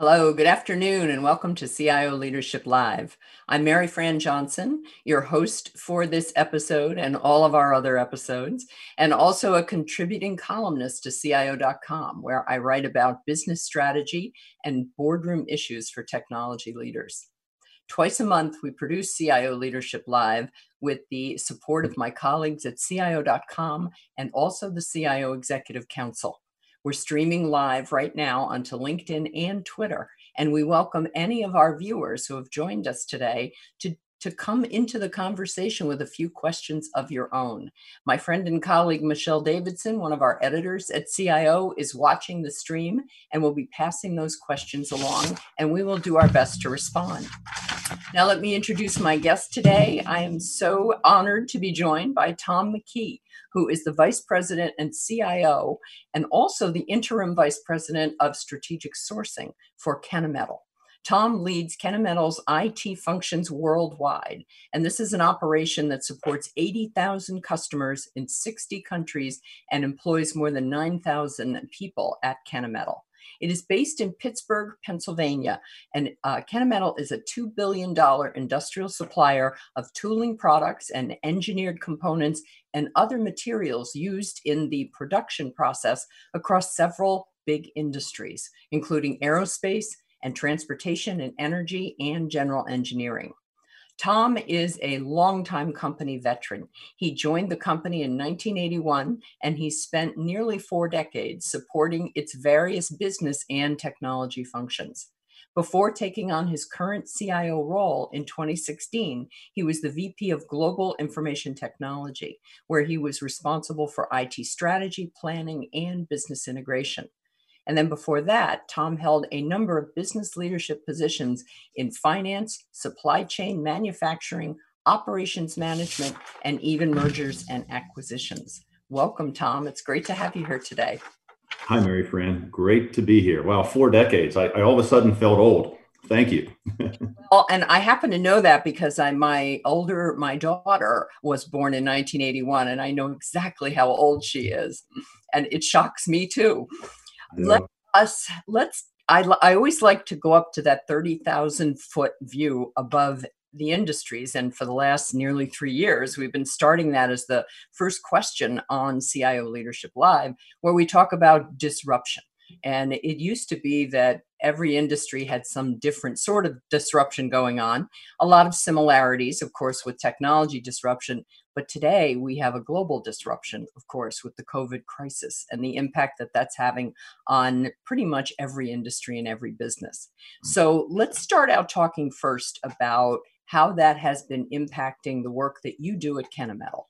Hello, good afternoon, and welcome to CIO Leadership Live. I'm Maryfran Johnson, your host for this episode and all of our other episodes, and also a contributing columnist to CIO.com, where I write about business strategy and boardroom issues for technology leaders. Twice a month, we produce CIO Leadership Live with the support of my colleagues at CIO.com and also the CIO Executive Council. We're streaming live right now onto LinkedIn and Twitter. And we welcome any of our viewers who have joined us today to to come into the conversation with a few questions of your own. My friend and colleague Michelle Davidson, one of our editors at CIO, is watching the stream and will be passing those questions along, and we will do our best to respond. Now, let me introduce my guest today. I am so honored to be joined by Tom McKee, who is the Vice President and CIO, and also the Interim Vice President of Strategic Sourcing for Kennametal. Tom leads Kennametal's IT functions worldwide, and this is an operation that supports 80,000 customers in 60 countries and employs more than 9,000 people at Kennametal. It is based in Pittsburgh, Pennsylvania, and uh, Kennametal is a $2 billion industrial supplier of tooling products and engineered components and other materials used in the production process across several big industries, including aerospace, and transportation and energy and general engineering. Tom is a longtime company veteran. He joined the company in 1981 and he spent nearly four decades supporting its various business and technology functions. Before taking on his current CIO role in 2016, he was the VP of Global Information Technology, where he was responsible for IT strategy, planning, and business integration. And then before that, Tom held a number of business leadership positions in finance, supply chain, manufacturing, operations management, and even mergers and acquisitions. Welcome, Tom. It's great to have you here today. Hi, Maryfran. Great to be here. Wow, four decades. I, I all of a sudden felt old. Thank you. well, and I happen to know that because I, my older, my daughter was born in 1981, and I know exactly how old she is, and it shocks me too let us let's I, I always like to go up to that 30,000 foot view above the industries. And for the last nearly three years, we've been starting that as the first question on CIO Leadership Live, where we talk about disruption. And it used to be that every industry had some different sort of disruption going on, a lot of similarities, of course, with technology disruption, but today we have a global disruption, of course, with the COVID crisis and the impact that that's having on pretty much every industry and every business. Mm. So let's start out talking first about how that has been impacting the work that you do at Kennametal.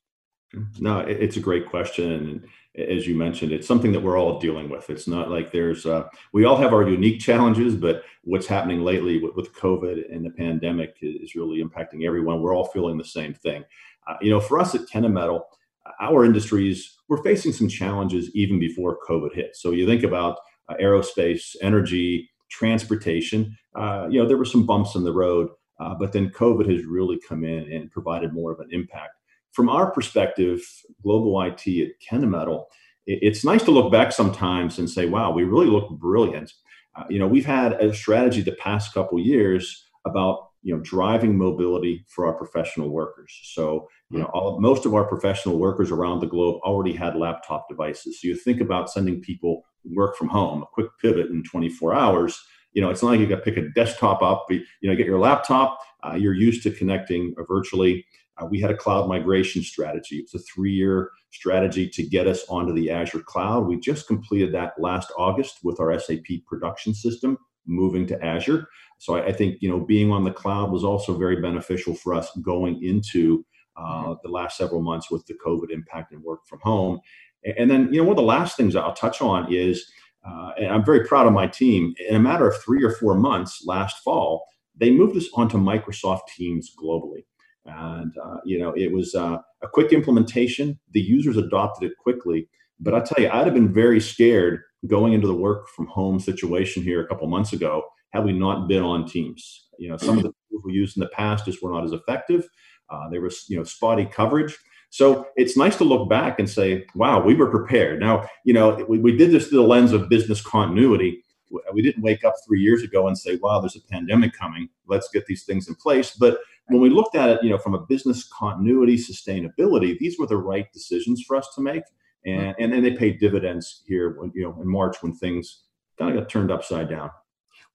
No, it's a great question. And as you mentioned, it's something that we're all dealing with. It's not like there's, uh, we all have our unique challenges, but what's happening lately with, with COVID and the pandemic is really impacting everyone. We're all feeling the same thing. Uh, you know, for us at Kennametal, our industries, we're facing some challenges even before COVID hit. So you think about uh, aerospace, energy, transportation, uh, you know, there were some bumps in the road, uh, but then COVID has really come in and provided more of an impact. From our perspective, global IT at Kennametal, it's nice to look back sometimes and say, wow, we really look brilliant. Uh, you know, we've had a strategy the past couple years about you know driving mobility for our professional workers. So you know all, most of our professional workers around the globe already had laptop devices. So you think about sending people work from home a quick pivot in 24 hours. You know it's not like you got to pick a desktop up but, you know get your laptop uh, you're used to connecting virtually. Uh, we had a cloud migration strategy. It's a three-year strategy to get us onto the azure cloud. We just completed that last august with our sap production system moving to azure so I, I, think you know being on the cloud was also very beneficial for us going into uh, mm-hmm. the last several months with the COVID impact and work from home. And then you know one of the last things I'll touch on is, uh, and I'm very proud of my team. In a matter of three or four months last fall, they moved us onto Microsoft Teams globally. And uh, you know it was uh, a quick implementation. The users adopted it quickly. But I tell you, I'd have been very scared going into the work from home situation here a couple months ago had we not been on teams. You know, some of the tools we used in the past just were not as effective. Uh, there was, you know, spotty coverage. So it's nice to look back and say, wow, we were prepared. Now, you know, we, we did this through the lens of business continuity. we didn't wake up three years ago and say, "Wow, there's a pandemic coming. Let's get these things in place." But when we looked at it, you know, from a business continuity, sustainability, these were the right decisions for us to make, and and then they paid dividends here, when, you know, in March when things kind of got turned upside down.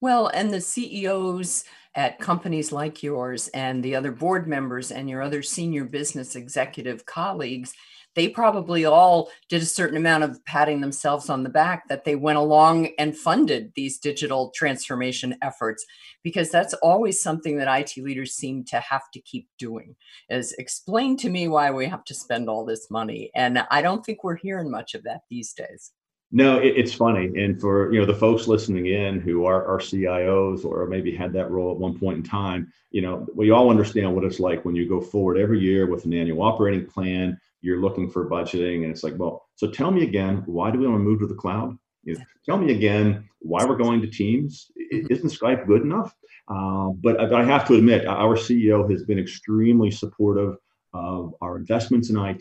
Well, and the CEOs at companies like yours and the other board members and your other senior business executive colleagues they probably all did a certain amount of patting themselves on the back that they went along and funded these digital transformation efforts because that's always something that IT leaders seem to have to keep doing is explain to me why we have to spend all this money and I don't think we're hearing much of that these days. No, it, it's funny, and for you know the folks listening in who are, are CIOs or maybe had that role at one point in time, you know we all understand what it's like when you go forward every year with an annual operating plan you're looking for budgeting and it's like well so tell me again why do we want to move to the cloud? You know, tell me again why we're going to teams. Mm-hmm. isn't skype good enough? Uh, but I, have to admit our ceo has been extremely supportive of our investments in it and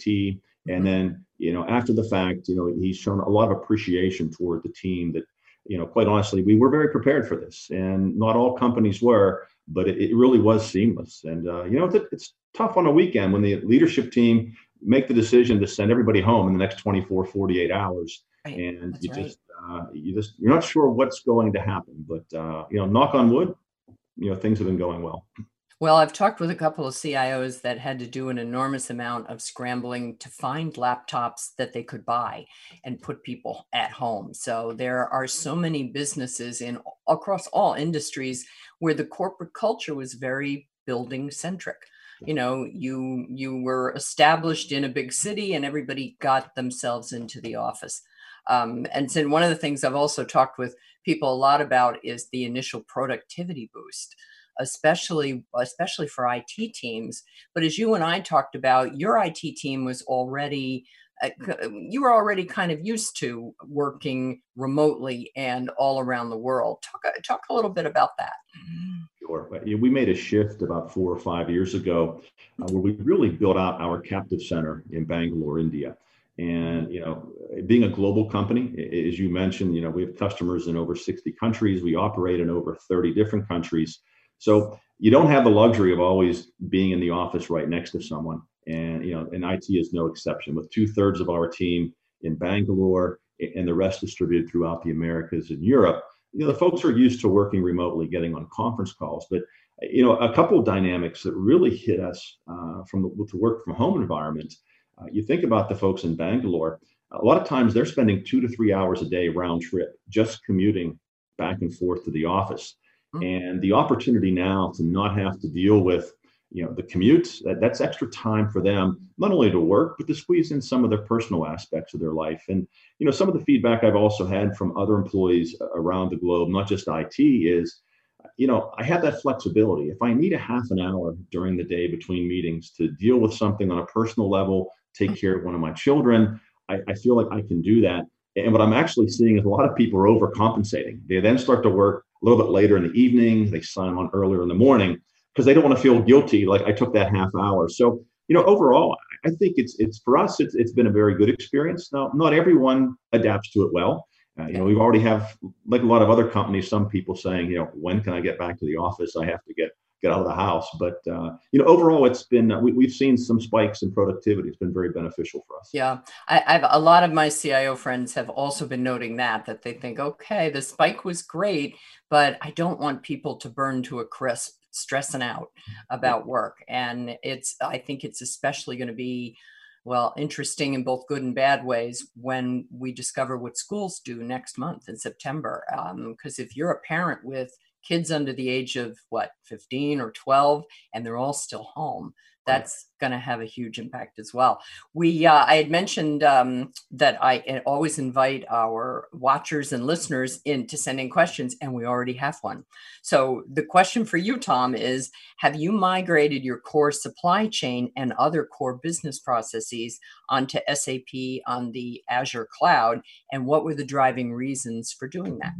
mm-hmm. then you know after the fact you know he's shown a lot of appreciation toward the team that you know quite honestly we were very prepared for this. And not all companies were but it, it really was seamless. And uh, you know it's, it's tough on a weekend when the leadership team make the decision to send everybody home in the next 24 48 hours right. and That's you right. just uh, you just you're not sure what's going to happen but uh, you know knock on wood you know things have been going well well i've talked with a couple of cios that had to do an enormous amount of scrambling to find laptops that they could buy and put people at home so there are so many businesses in across all industries where the corporate culture was very building centric you know you you were established in a big city and everybody got themselves into the office. Um, and so one of the things i've also talked with people a lot about is the initial productivity boost especially especially for IT teams. But as you and I talked about your IT team was already Uh, mm. um, you were already kind of used to working remotely and all around the world talk uh, talk a little bit about that mm. Sure. We made a shift about four or five years ago uh, where we really built out our captive center in Bangalore, India. And, you know, being a global company, as you mentioned, you know, we have customers in over 60 countries. We operate in over 30 different countries. So you don't have the luxury of always being in the office right next to someone. And, you know, and IT is no exception with two thirds of our team in Bangalore and the rest distributed throughout the Americas and Europe you know the folks are used to working remotely getting on conference calls but you know a couple of dynamics that really hit us uh, from the, with the work from home environment uh, you think about the folks in bangalore a lot of times they're spending two to three hours a day round trip just commuting back and forth to the office mm-hmm. and the opportunity now to not have to deal with you know the commute that, that's extra time for them not only to work but to squeeze in some of their personal aspects of their life. And you know some of the feedback i've also had from other employees around the globe not just it is you know i have that flexibility. If i need a half an hour during the day between meetings to deal with something on a personal level take care of one of my children i, I feel like i can do that. And what i'm actually seeing is a lot of people are overcompensating. They then start to work a little bit later in the evening they sign on earlier in the morning because they don't want to feel guilty like I took that half hour. So, you know, overall, I think it's it's for us it's it's been a very good experience. Now, not everyone adapts to it well. Uh, you know, we've already have like a lot of other companies, some people saying, you know, when can I get back to the office? I have to get get out of the house. But uh, you know, overall, it's been uh, we, have seen some spikes in productivity. It's been very beneficial for us. Yeah, I, I've a lot of my CIO friends have also been noting that that they think, okay, the spike was great, but I don't want people to burn to a crisp stressing out about work. And it's, I think it's especially going to be, well, interesting in both good and bad ways when we discover what schools do next month in September. Because um, if you're a parent with kids under the age of what, 15 or 12, and they're all still home, that's going to have a huge impact as well. We, uh, I had mentioned um, that I always invite our watchers and listeners in to send in questions, and we already have one. So the question for you, Tom, is: Have you migrated your core supply chain and other core business processes onto SAP on the Azure cloud, and what were the driving reasons for doing that?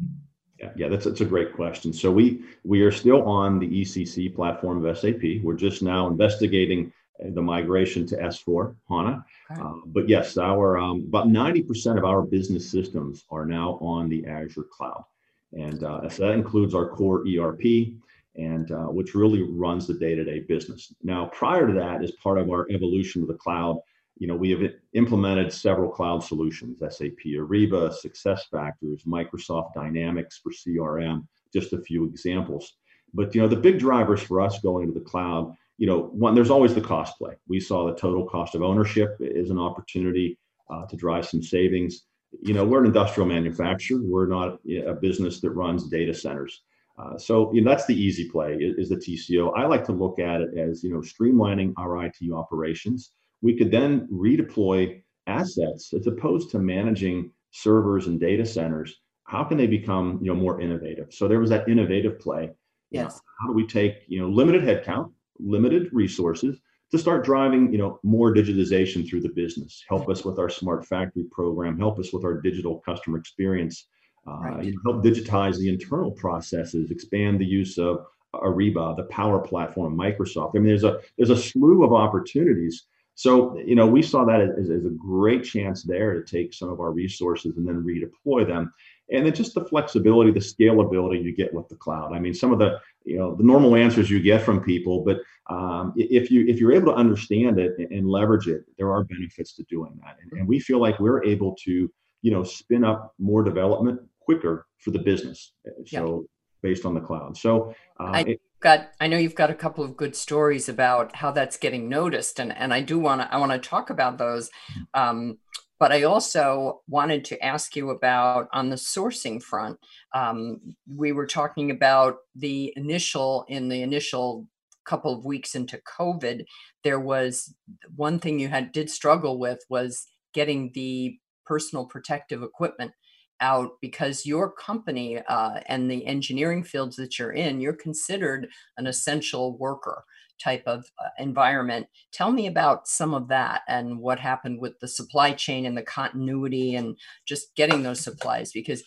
Yeah, yeah, that's that's a great question. So we we are still on the ECC platform of SAP. We're just now investigating the migration to S4 HANA. Okay. Uh, but yes, our um, about 90% of our business systems are now on the Azure cloud. And uh, so that includes our core ERP, and uh, which really runs the day-to-day business. Now, prior to that, as part of our evolution to the cloud, you know, we have implemented several cloud solutions: SAP Ariba, SuccessFactors, Microsoft Dynamics for CRM, just a few examples. But you know, the big drivers for us going to the cloud, you know, one there's always the cost play. We saw the total cost of ownership is an opportunity uh, to drive some savings. You know, we're an industrial manufacturer. We're not a business that runs data centers. Uh, so you know, that's the easy play is, is the TCO. I like to look at it as you know streamlining our IT operations. We could then redeploy assets as opposed to managing servers and data centers. How can they become you know more innovative? So there was that innovative play. Yes. You know, how do we take you know limited headcount, limited resources to start driving you know more digitization through the business? Help us with our smart factory program. Help us with our digital customer experience uh, right. help digitize the internal processes, expand the use of Ariba, the Power Platform, Microsoft. I mean, there's a there's a slew of opportunities. So you know, we saw that as, as a great chance there to take some of our resources and then redeploy them. And then just the flexibility, the scalability you get with the cloud. I mean, some of the you know the normal answers you get from people, but um, if you if you're able to understand it and leverage it, there are benefits to doing that. And, and we feel like we're able to you know spin up more development quicker for the business. So based on the cloud. So uh, I it, got I know you've got a couple of good stories about how that's getting noticed, and and I do want to I want to talk about those. Um, but I also wanted to ask you about on the sourcing front. Um, we were talking about the initial in the initial couple of weeks into COVID, there was one thing you had did struggle with was getting the personal protective equipment out because your company uh, and the engineering fields that you're in, you're considered an essential worker type of uh, environment. Tell me about some of that and what happened with the supply chain and the continuity and just getting those supplies because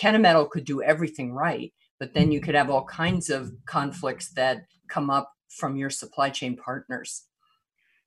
Kennametal could do everything right, but then you could have all kinds of conflicts that come up from your supply chain partners.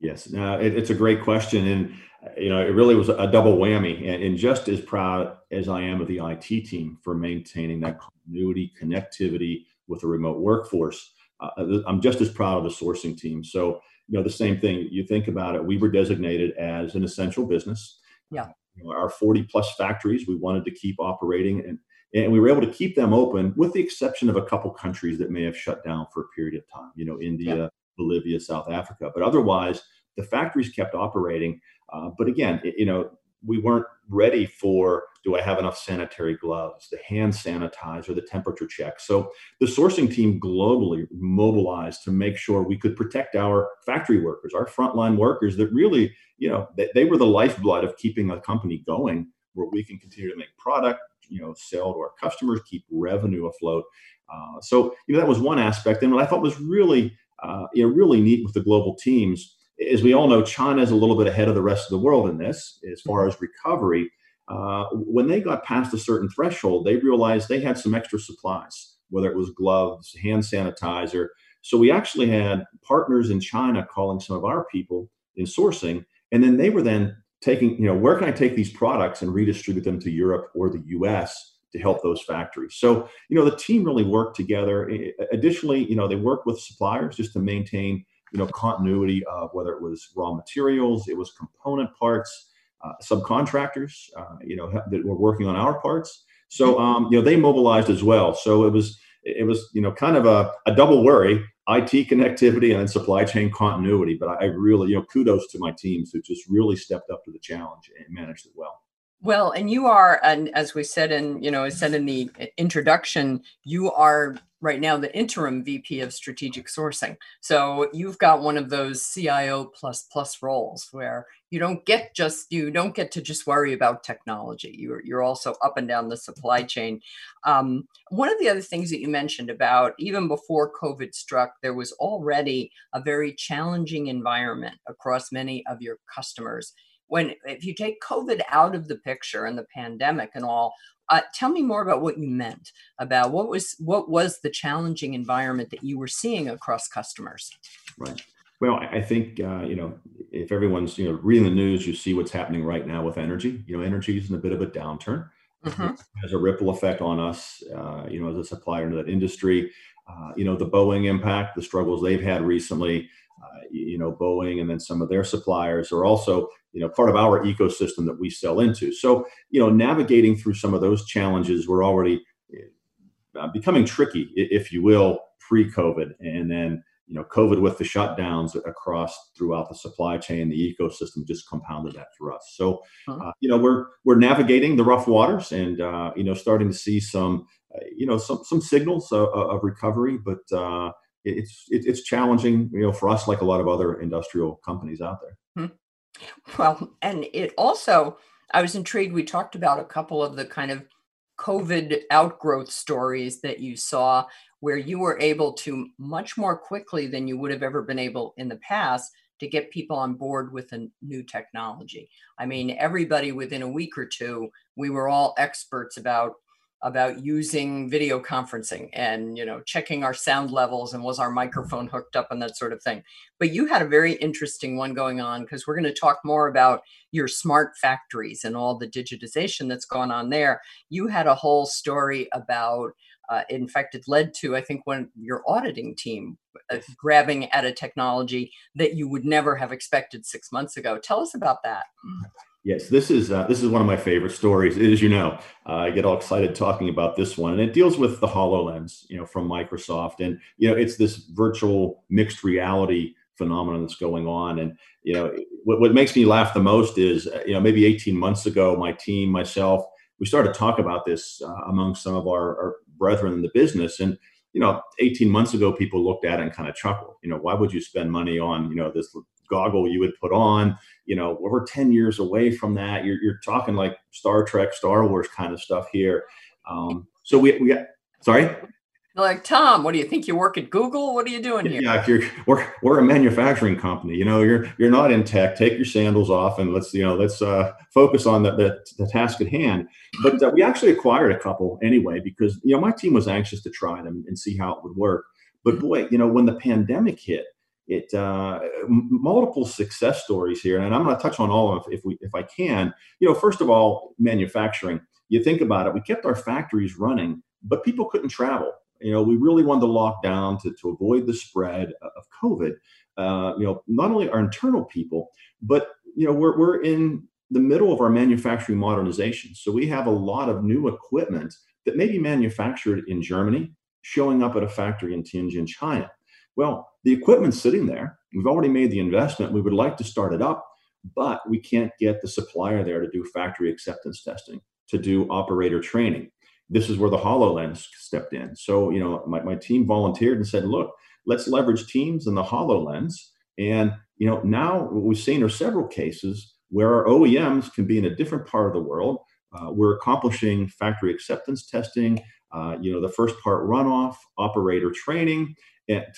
Yes, uh, it, it's a great question, and you know it really was a double whammy. And, and, just as proud as I am of the IT team for maintaining that continuity, connectivity with a remote workforce, uh, I'm just as proud of the sourcing team. So you know the same thing. You think about it. We were designated as an essential business. Yeah. You know, our 40 plus factories, we wanted to keep operating, and and we were able to keep them open, with the exception of a couple countries that may have shut down for a period of time. You know, India. Bolivia, South Africa. But otherwise, the factories kept operating. Uh, but again, it, you know, we weren't ready for do I have enough sanitary gloves, the hand sanitizer, the temperature check. So the sourcing team globally mobilized to make sure we could protect our factory workers, our frontline workers that really, you know, they, they were the lifeblood of keeping a company going where we can continue to make product, you know, sell to our customers, keep revenue afloat. Uh, so, you know, that was one aspect. And what I thought was really uh, you know, really neat with the global teams. As we all know, China is a little bit ahead of the rest of the world in this as far as recovery. Uh, when they got past a certain threshold, they realized they had some extra supplies, whether it was gloves, hand sanitizer. So we actually had partners in China calling some of our people in sourcing, and then they were then taking, you know, where can I take these products and redistribute them to Europe or the U.S to help those factories. So, you know, the team really worked together. Additionally, you know, they worked with suppliers just to maintain, you know, continuity of whether it was raw materials, it was component parts, uh, subcontractors, uh, you know, that were working on our parts. So, mm-hmm. um, you know, they mobilized as well. So it was, it was, you know, kind of a, a double worry, IT connectivity and then supply chain continuity. But I really, you know, kudos to my teams who just really stepped up to the challenge and managed it well. Well, and you are, and as we said in, you know, I said in the introduction, you are right now the interim VP of strategic sourcing. So you've got one of those CIO plus plus roles where you don't get just you don't get to just worry about technology. You're you're also up and down the supply chain. Um, one of the other things that you mentioned about even before COVID struck, there was already a very challenging environment across many of your customers when if you take covid out of the picture and the pandemic and all uh, tell me more about what you meant about what was what was the challenging environment that you were seeing across customers right well i think uh, you know if everyone's you know reading the news you see what's happening right now with energy you know energy is in a bit of a downturn mm-hmm. has a ripple effect on us, uh, you know, as a supplier to that industry. Uh, you know, the Boeing impact, the struggles they've had recently, you know, Boeing and then some of their suppliers are also, you know, part of our ecosystem that we sell into. So, you know, navigating through some of those challenges, we're already uh, becoming tricky, if you will, pre-COVID, and then you know, COVID with the shutdowns across throughout the supply chain, the ecosystem just compounded that for us. So, uh, you know, we're we're navigating the rough waters, and uh, you know, starting to see some, uh, you know, some some signals of, of recovery, but uh, it's it's challenging, you know, for us like a lot of other industrial companies out there. Hmm. Well, and it also, I was intrigued. We talked about a couple of the kind of COVID outgrowth stories that you saw where you were able to much more quickly than you would have ever been able in the past to get people on board with a new technology. I mean, everybody within a week or two, we were all experts about about using video conferencing and you know checking our sound levels and was our microphone hooked up and that sort of thing. But you had a very interesting one going on because we're going to talk more about your smart factories and all the digitization that's gone on there. You had a whole story about uh, in fact it led to i think when your auditing team uh, grabbing at a technology that you would never have expected six months ago. Tell us about that Yes, this is uh, this is one of my favorite stories. As you know, uh, I get all excited talking about this one, and it deals with the Hololens, you know, from Microsoft, and you know, it's this virtual mixed reality phenomenon that's going on. And you know, what, what makes me laugh the most is, uh, you know, maybe 18 months ago, my team, myself, we started to talk about this uh, among some of our, our brethren in the business, and you know, 18 months ago, people looked at it and kind of chuckled. You know, why would you spend money on you know this goggle you would put on? you know, we're 10 years away from that. You're, you're talking like Star Trek, Star Wars kind of stuff here. Um, so we, we got, sorry? like, Tom, what do you think? You work at Google? What are you doing here? Yeah, if you're, we're, we're a manufacturing company, you know, you're, you're not in tech, take your sandals off and let's, you know, let's uh, focus on the, the, the, task at hand. But uh, we actually acquired a couple anyway, because, you know, my team was anxious to try them and see how it would work. But mm-hmm. boy, you know, when the pandemic hit, it uh, multiple success stories here, and I'm going to touch on all of them if we if I can. You know, first of all, manufacturing. You think about it, we kept our factories running, but people couldn't travel. You know, we really wanted to lock down to, to avoid the spread of COVID. Uh, you know, not only our internal people, but you know, we're we're in the middle of our manufacturing modernization, so we have a lot of new equipment that may be manufactured in Germany, showing up at a factory in Tianjin, China well, the equipment's sitting there. We've already made the investment. We would like to start it up, but we can't get the supplier there to do factory acceptance testing, to do operator training. This is where the HoloLens stepped in. So, you know, my, my team volunteered and said, look, let's leverage Teams and the HoloLens. And, you know, now what we've seen are several cases where our OEMs can be in a different part of the world. Uh, we're accomplishing factory acceptance testing, uh, you know, the first part runoff, operator training,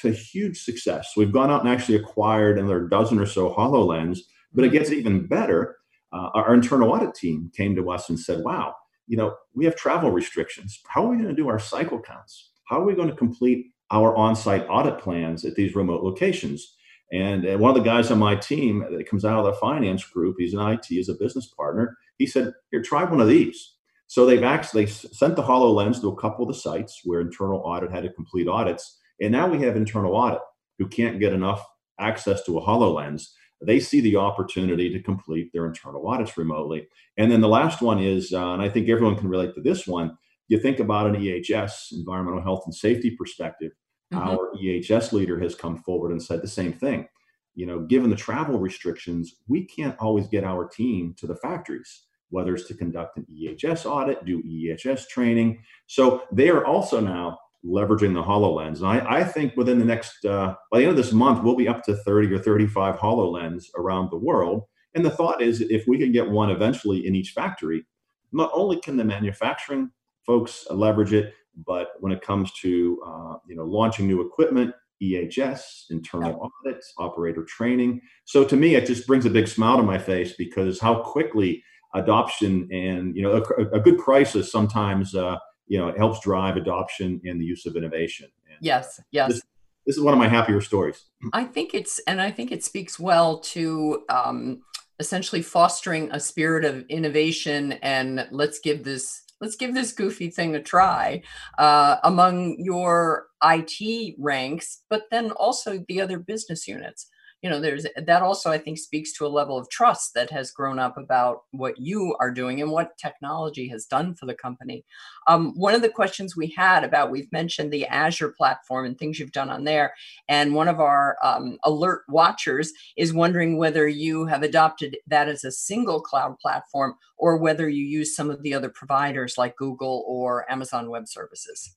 to huge success. We've gone out and actually acquired another dozen or so HoloLens, but it gets even better. Uh, our internal audit team came to us and said, wow, you know, we have travel restrictions. How are we going to do our cycle counts? How are we going to complete our on-site audit plans at these remote locations? And uh, one of the guys on my team that comes out of the finance group, he's an IT as a business partner. He said, here, try one of these. So they've actually sent the HoloLens to a couple of the sites where internal audit had to complete audits and now we have internal audit who can't get enough access to a HoloLens. They see the opportunity to complete their internal audits remotely. And then the last one is, uh, and I think everyone can relate to this one, you think about an EHS, environmental health and safety perspective. Mm-hmm. Our EHS leader has come forward and said the same thing. You know, given the travel restrictions, we can't always get our team to the factories whether it's to conduct an EHS audit, do EHS training. So they are also now leveraging the HoloLens. And I, I think within the next, uh, by the end of this month, we'll be up to 30 or 35 HoloLens around the world. And the thought is if we can get one eventually in each factory, not only can the manufacturing folks leverage it, but when it comes to uh, you know launching new equipment, EHS, internal audits, operator training. So to me, it just brings a big smile to my face because how quickly adoption and you know a, a good crisis sometimes uh, you know, it helps drive adoption and the use of innovation. And yes, yes. This, this, is one of my happier stories. I think it's, and I think it speaks well to um, essentially fostering a spirit of innovation and let's give this let's give this goofy thing a try uh, among your IT ranks, but then also the other business units you know there's that also i think speaks to a level of trust that has grown up about what you are doing and what technology has done for the company. Um, one of the questions we had about we've mentioned the azure platform and things you've done on there and one of our um, alert watchers is wondering whether you have adopted that as a single cloud platform or whether you use some of the other providers like google or amazon web services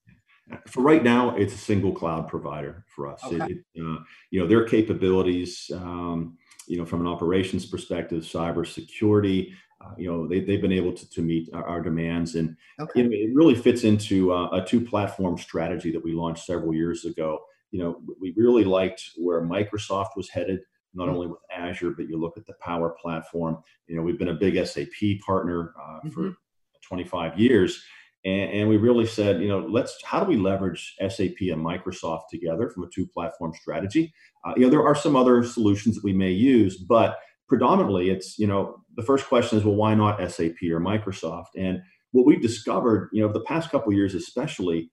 for right now, it's a single cloud provider for us. Okay. It, it, uh, you know, their capabilities, um, you know, from an operations perspective, cybersecurity, uh, you know, they, they've been able to, to meet our, our demands. And okay. you know, it really fits into uh, a two platform strategy that we launched several years ago. You know, we really liked where Microsoft was headed, not mm-hmm. only with Azure, but you look at the Power Platform. You know, we've been a big SAP partner uh, mm-hmm. for 25 years and, and, we really said, you know, let's how do we leverage SAP and Microsoft together from a two platform strategy? Uh, you know, there are some other solutions that we may use, but predominantly it's, you know, the first question is, well, why not SAP or Microsoft? And what we've discovered, you know, the past couple years especially,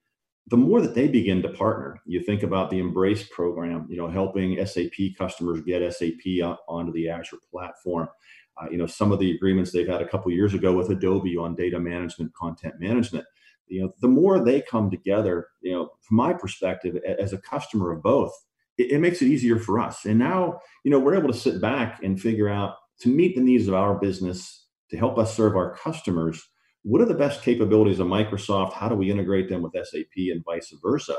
the more that they begin to partner, you think about the Embrace program, you know, helping SAP customers get SAP onto the Azure platform. Uh, you know, some of the agreements they've had a couple years ago with Adobe on data management, content management. You know, the more they come together, you know, from my perspective as a customer of both, it, it makes it easier for us. And now, you know, we're able to sit back and figure out to meet the needs of our business, to help us serve our customers. What are the best capabilities of Microsoft? How do we integrate them with SAP and vice versa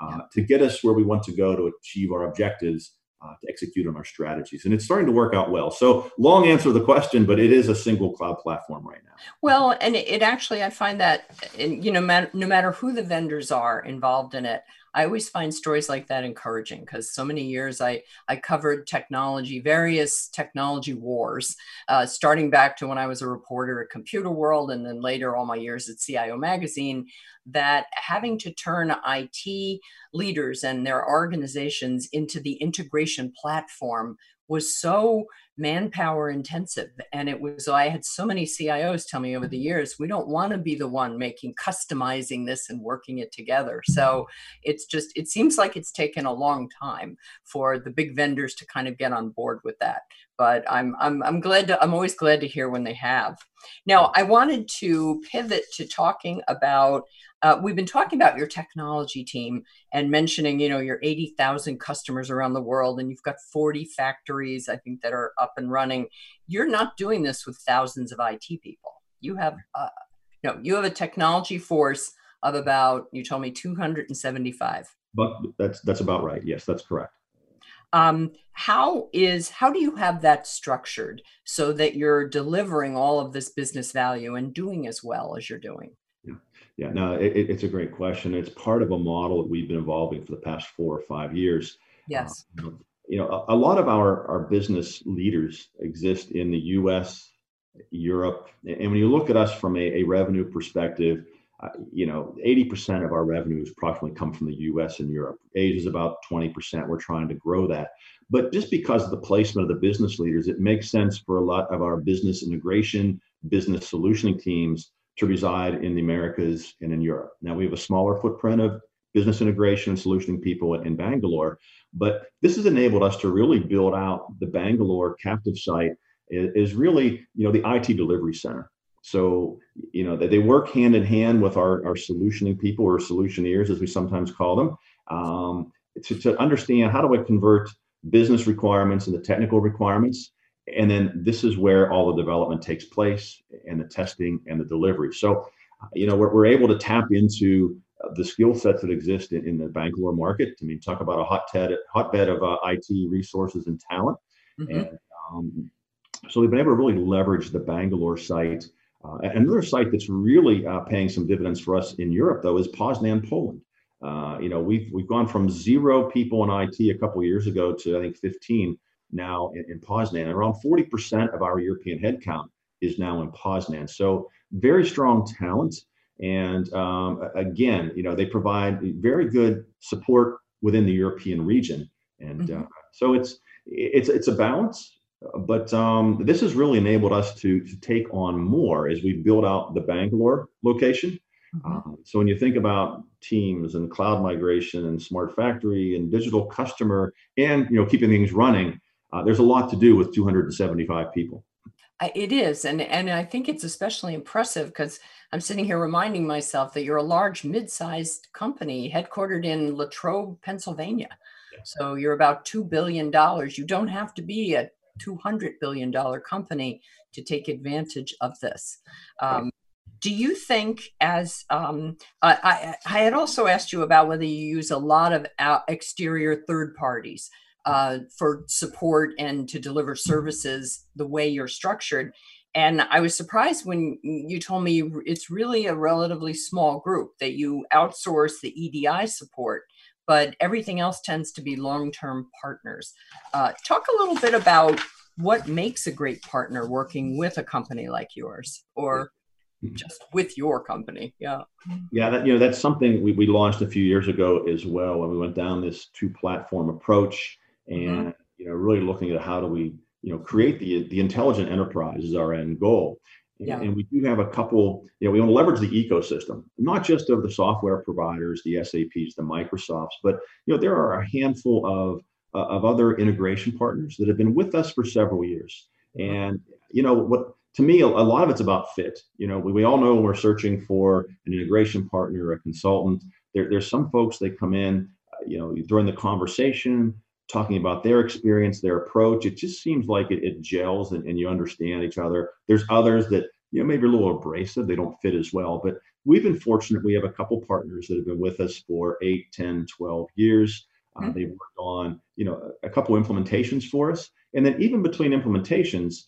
uh, to get us where we want to go to achieve our objectives uh, to execute on our strategies. And it's starting to work out well. So, long answer to the question, but it is a single cloud platform right now. Well, and it actually, I find that, you know, no matter who the vendors are involved in it, I always find stories like that encouraging because so many years I, I covered technology, various technology wars, uh, starting back to when I was a reporter at Computerworld and then later all my years at CIO Magazine, that having to turn IT leaders and their organizations into the integration platform was so manpower intensive and it was i had so many cios tell me over the mm-hmm. years we don't want to be the one making customizing this and working it together. So it's just it seems like it's taken a long time for the big vendors to kind of get on board with that but i'm i'm, I'm glad to i'm always glad to hear when they have now i wanted to pivot to talking about uh, we've been talking about your technology team and mentioning, you know, your 80,000 customers around the world, and you've got 40 factories, I think, that are up and running. You're not doing this with thousands of IT people. You have, uh, no, you have a technology force of about, you told me, 275. But that's that's about right. Yes, that's correct. Um, how is how do you have that structured so that you're delivering all of this business value and doing as well as you're doing? Yeah, no, it, it's a great question. It's part of a model that we've been evolving for the past four or five years. Yes. Uh, you know, a, a, lot of our, our business leaders exist in the US, Europe. And when you look at us from a, a revenue perspective, Uh, you know, 80% of our revenues approximately come from the US and Europe. Asia is about 20%. We're trying to grow that. But just because of the placement of the business leaders, it makes sense for a lot of our business integration, business solutioning teams to reside in the Americas and in Europe. Now we have a smaller footprint of business integration and solutioning people in Bangalore, but this has enabled us to really build out the Bangalore captive site is really, you know, the IT delivery center. So, you know, they work hand in hand with our, our solutioning people or solutioneers, as we sometimes call them, um, to, to understand how do I convert business requirements into technical requirements and then this is where all the development takes place and the testing and the delivery. So, you know, we're, we're able to tap into the skill sets that exist in, in, the Bangalore market. I mean, talk about a hot hotbed, hotbed of uh, IT resources and talent. Mm-hmm. And um, so we've been able to really leverage the Bangalore site. Uh, another site that's really uh, paying some dividends for us in Europe, though, is Poznan, Poland. Uh, you know, we've we've gone from zero people in IT a couple years ago to I think 15 now in, in Poznan. Around 40% of our European headcount is now in Poznan. So very strong talent. And um, again, you know, they provide very good support within the European region. And mm-hmm. uh, so it's it's it's a balance. But um, this has really enabled us to, to take on more as we build out the Bangalore location. Mm-hmm. Um, so when you think about teams and cloud migration and smart factory and digital customer and you know keeping things running, uh, there's a lot to do with 275 people. It is, and and I think it's especially impressive because I'm sitting here reminding myself that you're a large, mid-sized company headquartered in Latrobe, Pennsylvania. So you're about two billion dollars. You don't have to be a 200 billion dollar company to take advantage of this. Um, do you think as um, I, I, had also asked you about whether you use a lot of exterior third parties uh, for support and to deliver services the way you're structured. And I was surprised when you told me it's really a relatively small group that you outsource the EDI support, but everything else tends to be long term partners. Uh, talk a little bit about what makes a great partner working with a company like yours or mm-hmm. just with your company yeah yeah that you know that's something we, we launched a few years ago as well when we went down this two platform approach and mm-hmm. you know really looking at how do we you know create the the intelligent enterprise is our end goal yeah. and we do have a couple you know we want to leverage the ecosystem not just of the software providers the saps the microsofts but you know there are a handful of uh, of other integration partners that have been with us for several years mm-hmm. and you know what to me a, a lot of it's about fit you know we, we all know we're searching for an integration partner a consultant there, there's some folks that come in uh, you know during the conversation talking about their experience, their approach. It just seems like it, it gels and, and you understand each other. There's others that, you know, maybe a little abrasive, they don't fit as well. But we've been fortunate. We have a couple partners that have been with us for 8, 10, 12 years. Uh, mm-hmm. They've worked on, you know, a couple implementations for us. And then even between implementations,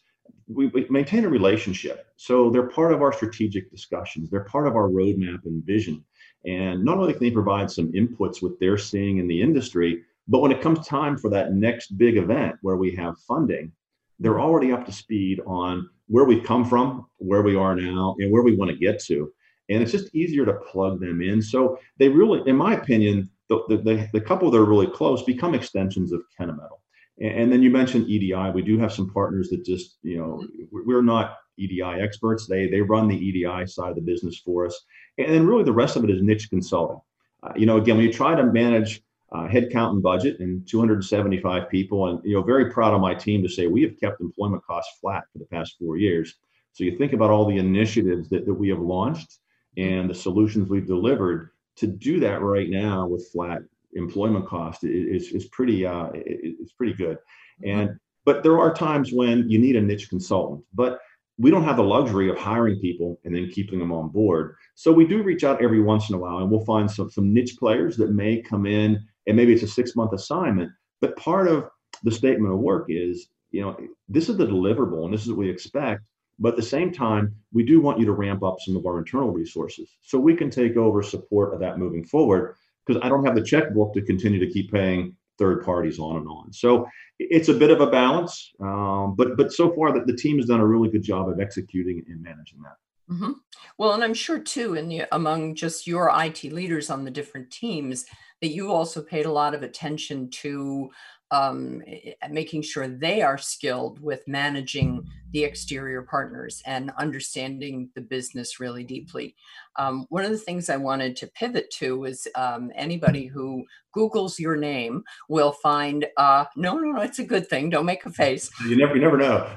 we, we, maintain a relationship. So they're part of our strategic discussions. They're part of our roadmap and vision. And not only can they provide some inputs what they're seeing in the industry, but when it comes time for that next big event where we have funding, they're already up to speed on where we've come from, where we are now, and where we want to get to. And it's just easier to plug them in. So they really, in my opinion, the, the, the couple that are really close become extensions of Kennametal. And, then you mentioned EDI. We do have some partners that just, you know, we're not EDI experts. They they run the EDI side of the business for us. And then really the rest of it is niche consulting. Uh, you know, again, when you try to manage uh, headcount and budget and 275 people. And, you know, very proud of my team to say we have kept employment costs flat for the past four years. So you think about all the initiatives that, that we have launched and the solutions we've delivered to do that right now with flat employment cost is, is pretty, uh, it's pretty good. And, but there are times when you need a niche consultant, but we don't have the luxury of hiring people and then keeping them on board. So we do reach out every once in a while and we'll find some, some niche players that may come in and maybe it's a six month assignment. But part of the statement of work is, you know, this is the deliverable and this is what we expect. But at the same time, we do want you to ramp up some of our internal resources so we can take over support of that moving forward because I don't have the checkbook to continue to keep paying third parties on and on. So it's a bit of a balance, um, but but so far that the team has done a really good job of executing and managing that. Mm-hmm. Well, and I'm sure too, in the, among just your IT leaders on the different teams, that you also paid a lot of attention to um, eh, eh, making sure they are skilled with managing the exterior partners and understanding the business really deeply. Um, one of the things I wanted to pivot to is um, anybody who Googles your name will find, uh, no, no, no, it's a good thing. Don't make a face. You never, you never know.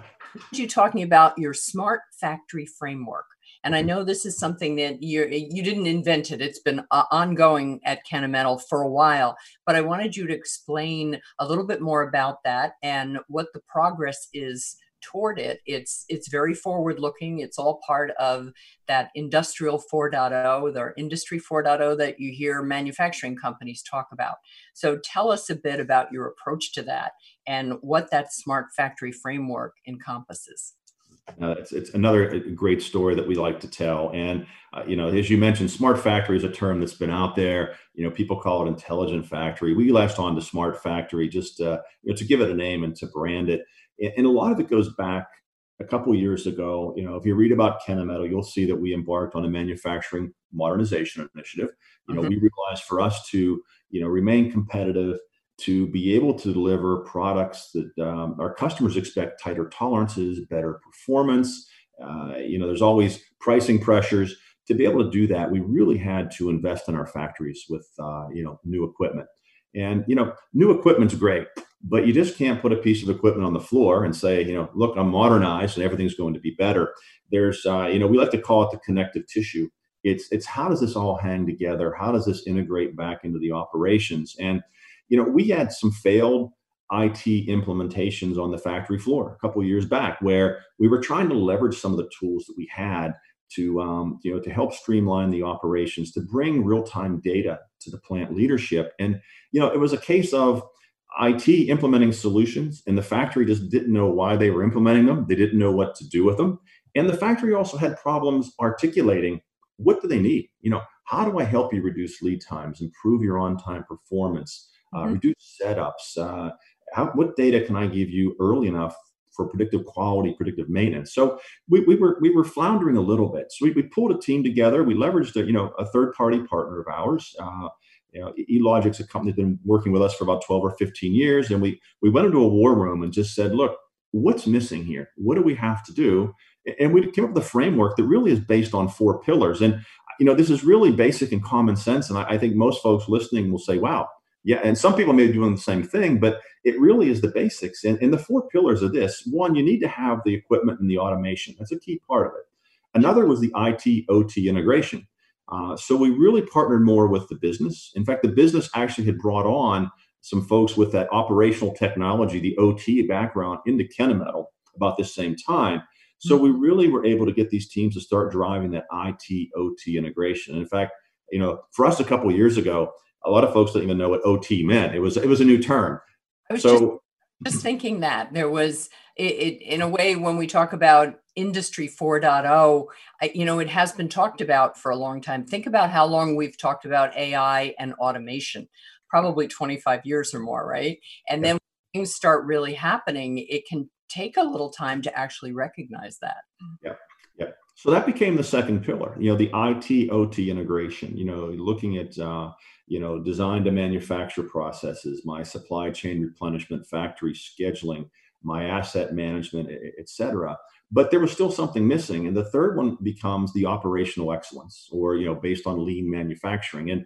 You talking about your smart factory framework. And I know this is something that you you didn't invent it; it's been uh, ongoing at Kennametal for a while. But I wanted you to explain a little bit more about that and what the progress is toward it. It's it's very forward looking. It's all part of that industrial 4.0, the industry 4.0 that you hear manufacturing companies talk about. So tell us a bit about your approach to that and what that smart factory framework encompasses. Uh, it's, it's another uh, great story that we like to tell. And, uh, you know, as you mentioned, smart factory is a term that's been out there. You know, people call it intelligent factory. We latched on to smart factory just uh, you know, to give it a name and to brand it. And, and a lot of it goes back a couple years ago. You know, if you read about Kennametal, you'll see that we embarked on a manufacturing modernization initiative. You know, mm-hmm. we realized for us to, you know, remain competitive, to be able to deliver products that um, our customers expect tighter tolerances, better performance. Uh, you know, there's always pricing pressures. To be able to do that, we really had to invest in our factories with uh, you know new equipment. And you know, new equipment's great, but you just can't put a piece of equipment on the floor and say, you know, look, I'm modernized and everything's going to be better. There's, uh, you know, we like to call it the connective tissue. It's it's how does this all hang together? How does this integrate back into the operations? And you know, we had some failed IT implementations on the factory floor a couple years back where we were trying to leverage some of the tools that we had to um, you know to help streamline the operations to bring real-time data to the plant leadership. And you know it was a case of IT implementing solutions and the factory just didn't know why they were implementing them. They didn't know what to do with them. And the factory also had problems articulating what do they need? You know how do I help you reduce lead times improve your on-time performance uh, mm-hmm. reduce setups uh, how, what data can I give you early enough for predictive quality, predictive maintenance. So we, we were we were floundering a little bit. So we, we pulled a team together. We leveraged a, you know a third party partner of ours. Uh, you know, eLogic's a company that's been working with us for about 12 or 15 years, and we we went into a war room and just said, look, what's missing here? What do we have to do? And we came up with a framework that really is based on four pillars. And you know, this is really basic and common sense. And I, I think most folks listening will say, wow, yeah, and some people may be doing the same thing, but it really is the basics. And, and the four pillars of this one, you need to have the equipment and the automation. That's a key part of it. Another was the IT OT integration. Uh, so we really partnered more with the business. In fact, the business actually had brought on some folks with that operational technology, the OT background into Kennametal about this same time. So we really were able to get these teams to start driving that IT OT integration. And in fact, you know, for us a couple years ago, a lot of folks didn't even know what OT meant. It was it was a new term. I was so, just, just thinking that there was it, it, in a way when we talk about industry 4.0 I, you know it has been talked about for a long time think about how long we've talked about ai and automation probably 25 years or more right and yeah. then things start really happening it can take a little time to actually recognize that yeah yeah so that became the second pillar you know the it ot integration you know looking at uh, you know, design to manufacture processes, my supply chain replenishment, factory scheduling, my asset management, et cetera. But there was still something missing. And the third one becomes the operational excellence or, you know, based on lean manufacturing. And,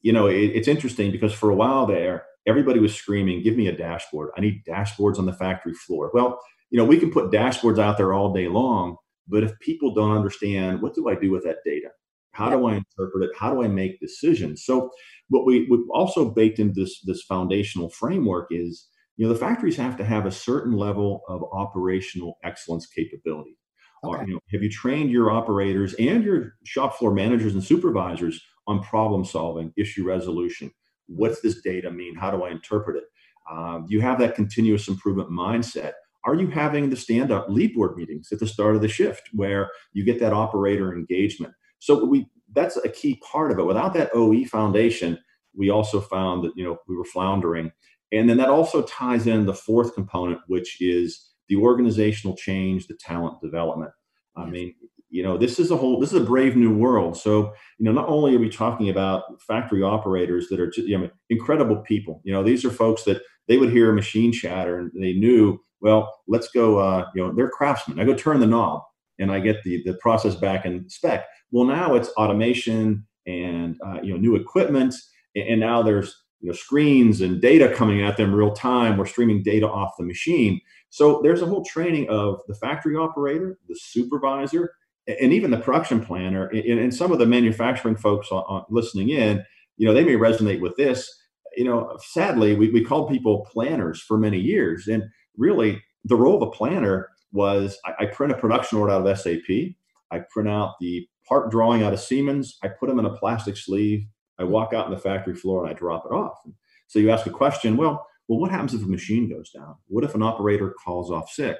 you know, it, it's interesting because for a while there, everybody was screaming, give me a dashboard. I need dashboards on the factory floor. Well, you know, we can put dashboards out there all day long, but if people don't understand, what do I do with that data? How do I interpret it? How do I make decisions? So what we we also baked into this this foundational framework is you know the factories have to have a certain level of operational excellence capability. Okay. Or, you know, have you trained your operators and your shop floor managers and supervisors on problem solving, issue resolution? What's this data mean? How do I interpret it? Um, you have that continuous improvement mindset. Are you having the stand up lead board meetings at the start of the shift where you get that operator engagement? So we that's a key part of it. Without that OE foundation, we also found that you know we were floundering, and then that also ties in the fourth component, which is the organizational change, the talent development. I mean, you know, this is a whole this is a brave new world. So you know, not only are we talking about factory operators that are just, you know, incredible people. You know, these are folks that they would hear a machine chatter and they knew, well, let's go. Uh, you know, they're craftsmen. I go turn the knob and I get the the process back in spec. Well, now it's automation and uh, you know new equipment, and now there's you know screens and data coming at them real time. We're streaming data off the machine. So there's a whole training of the factory operator, the supervisor, and even the production planner. And, some of the manufacturing folks listening in, you know, they may resonate with this. You know, sadly, we, we called people planners for many years, and really the role of a planner was I, I print a production order out of SAP. I print out the part drawing out of Siemens. I put them in a plastic sleeve. I walk out on the factory floor and I drop it off. So you ask a question, well, well, what happens if a machine goes down? What if an operator calls off sick?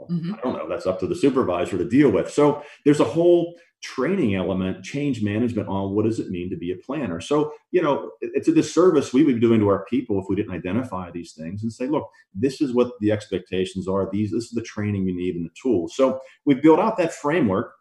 Mm-hmm. I don't know. That's up to the supervisor to deal with. So there's a whole training element, change management on what does it mean to be a planner. So, you know, it's a disservice we would be doing to our people if we didn't identify these things and say, look, this is what the expectations are. These, this is the training you need and the tools. So we've built out that framework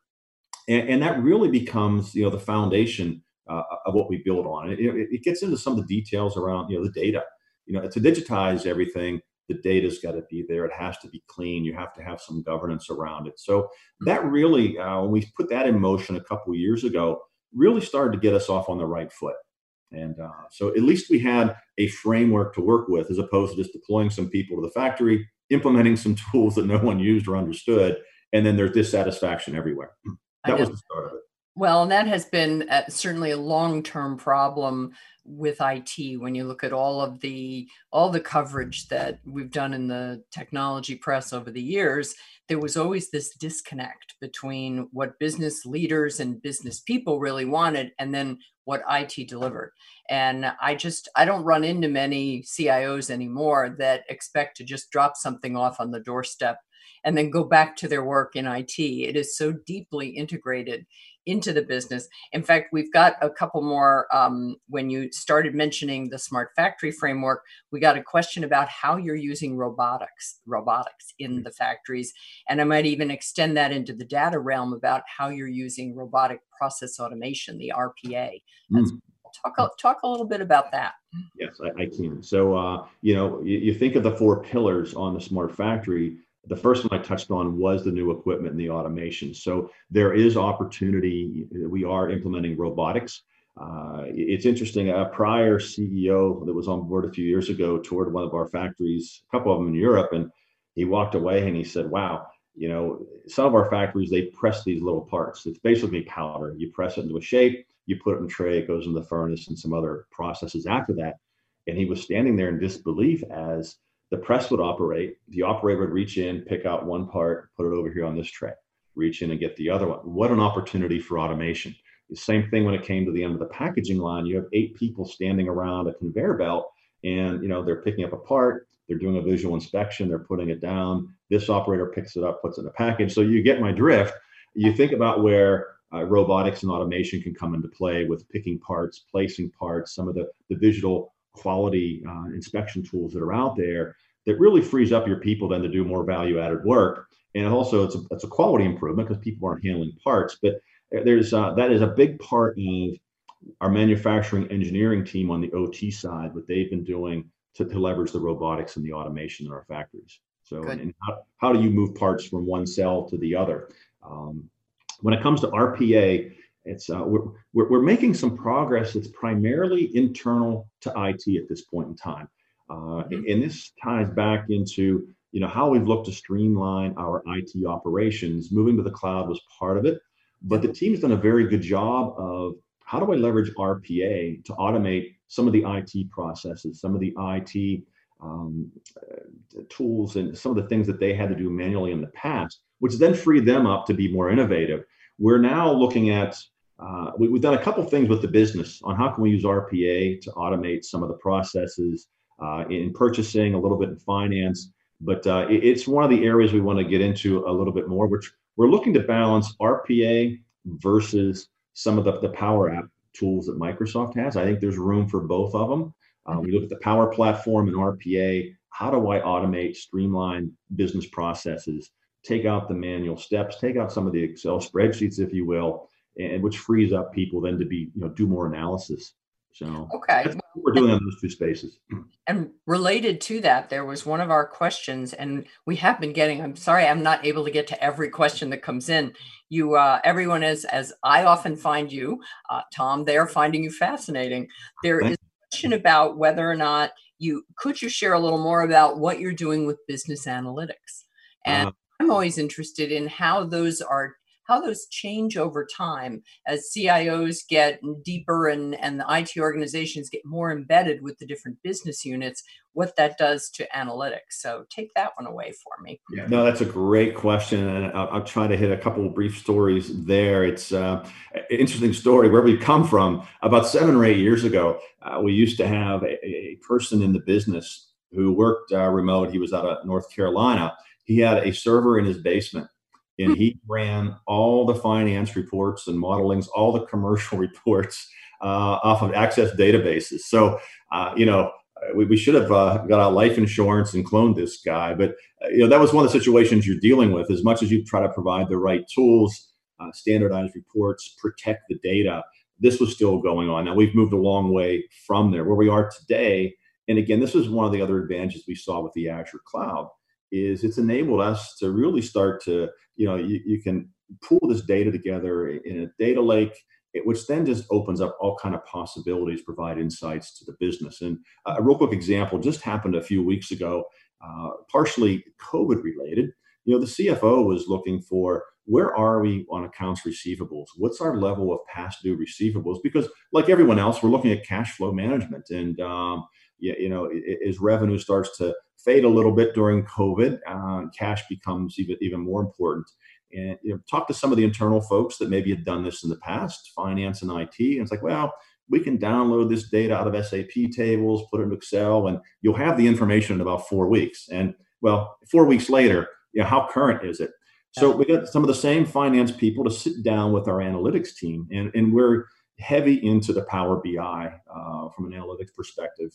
and, and that really becomes, you know, the foundation uh, of what we build on. It, it, it, gets into some of the details around, you know, the data. you know, to digitize everything, the data's got to be there. It has to be clean. You have to have some governance around it. So mm-hmm. that really, uh, when we put that in motion a couple of years ago, really started to get us off on the right foot. And uh, so at least we had a framework to work with as opposed to just deploying some people to the factory, implementing some tools that no one used or understood, and then there's dissatisfaction everywhere. That was the start of it. Well, and that has been uh, certainly a long-term problem with IT when you look at all of the all the coverage that we've done in the technology press over the years there was always this disconnect between what business leaders and business people really wanted and then what IT delivered. And I just I don't run into many CIOs anymore that expect to just drop something off on the doorstep and then go back to their work in IT it is so deeply integrated into the business. In fact, we've got a couple more. Um, when you started mentioning the smart factory framework, we got a question about how you're using robotics, robotics in mm. the factories, and I might even extend that into the data realm about how you're using robotic process automation, the RPA. Mm. Talk, talk a little bit about that. Yes, I, I can. So, uh, you know, you, you think of the four pillars on the smart factory the first one I touched on was the new equipment and the automation. So there is opportunity. We are implementing robotics. Uh, it's interesting. A prior CEO that was on board a few years ago toured one of our factories, a couple of them in Europe, and he walked away and he said, "Wow, you know, some of our factories they press these little parts. It's basically powder. You press it into a shape, you put it in a tray, it goes in the furnace, and some other processes after that." And he was standing there in disbelief as the press would operate. The operator would reach in, pick out one part, put it over here on this tray, reach in and get the other one. What an opportunity for automation. The same thing when it came to the end of the packaging line. You have eight people standing around a conveyor belt and you know they're picking up a part, they're doing a visual inspection, they're putting it down. This operator picks it up, puts it in a package. So you get my drift. You think about where uh, robotics and automation can come into play with picking parts, placing parts, some of the, the visual quality uh, inspection tools that are out there that really frees up your people then to do more value added work. And also it's a, it's a quality improvement because people aren't handling parts, but there's uh, that is a big part of our manufacturing engineering team on the OT side, what they've been doing to, to leverage the robotics and the automation in our factories. So, and how, how do you move parts from one cell to the other? Um, when it comes to RPA, it's uh, we're, we're, we're making some progress that's primarily internal to IT at this point in time. Uh, mm-hmm. And this ties back into you know how we've looked to streamline our IT operations. Moving to the cloud was part of it, but the team's done a very good job of how do I leverage RPA to automate some of the IT processes, some of the IT um, uh, tools, and some of the things that they had to do manually in the past, which then freed them up to be more innovative. We're now looking at uh, we, have done a couple things with the business on how can we use RPA to automate some of the processes uh, in purchasing, a little bit in finance. But uh, it, it's one of the areas we want to get into a little bit more, which we're looking to balance RPA versus some of the, the Power App tools that Microsoft has. I think there's room for both of them. Uh, we look at the Power Platform and RPA. How do I automate, streamline business processes, take out the manual steps, take out some of the Excel spreadsheets, if you will, and which frees up people then to be, you know, do more analysis. So okay, we're doing in those two spaces. And related to that, there was one of our questions, and we have been getting. I'm sorry, I'm not able to get to every question that comes in. You, uh, everyone is, as I often find you, uh, Tom. They are finding you fascinating. There is a question about whether or not you could you share a little more about what you're doing with business analytics, and uh, I'm always interested in how those are how those change over time as CIOs get deeper and, and the IT organizations get more embedded with the different business units, what that does to analytics. So take that one away for me. Yeah, no, that's a great question. And I'll, I'll try to hit a couple of brief stories there. It's uh, an interesting story where we've come from. About seven or eight years ago, uh, we used to have a, a, person in the business who worked uh, remote. He was out of North Carolina. He had a server in his basement and he ran all the finance reports and modelings, all the commercial reports uh, off of Access databases. So, uh, you know, we, we should have uh, got out life insurance and cloned this guy. But, uh, you know, that was one of the situations you're dealing with. As much as you try to provide the right tools, uh, standardized reports, protect the data, this was still going on. Now, we've moved a long way from there. Where we are today And again, this is one of the other advantages we saw with the Azure cloud is it's enabled us to really start to, you know, you, you can pull this data together in a data lake which then just opens up all kind of possibilities, provide insights to the business. And a real quick example just happened a few weeks ago, uh, partially COVID related. You know, the CFO was looking for where are we on accounts receivables? What's our level of past due receivables? Because like everyone else, we're looking at cash flow management, and um, you, you know, as revenue starts to fade a little bit during COVID, uh, cash becomes even even more important and you know, talk to some of the internal folks that maybe had done this in the past, finance and IT. And it's like, well, we can download this data out of SAP tables, put it in Excel, and you'll have the information in about four weeks. And well, four weeks later, you know, how current is it? So we got some of the same finance people to sit down with our analytics team, and, and we're heavy into the Power BI uh, from an analytics perspective.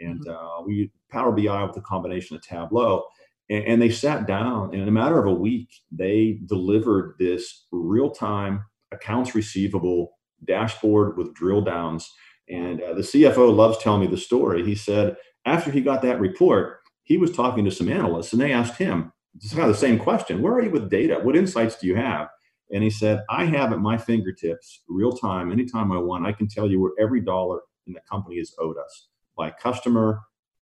And mm-hmm. uh, we Power BI with a combination of Tableau and, and they sat down and in a matter of a week they delivered this real-time accounts receivable dashboard with drill downs. And uh, the cfo loves telling me the story. He said after he got that report he was talking to some analysts and they asked him it's kind of the same question where are you with data? What insights do you have? And he said i have at my fingertips real time anytime i want. I can tell you where every dollar in the company is owed us by customer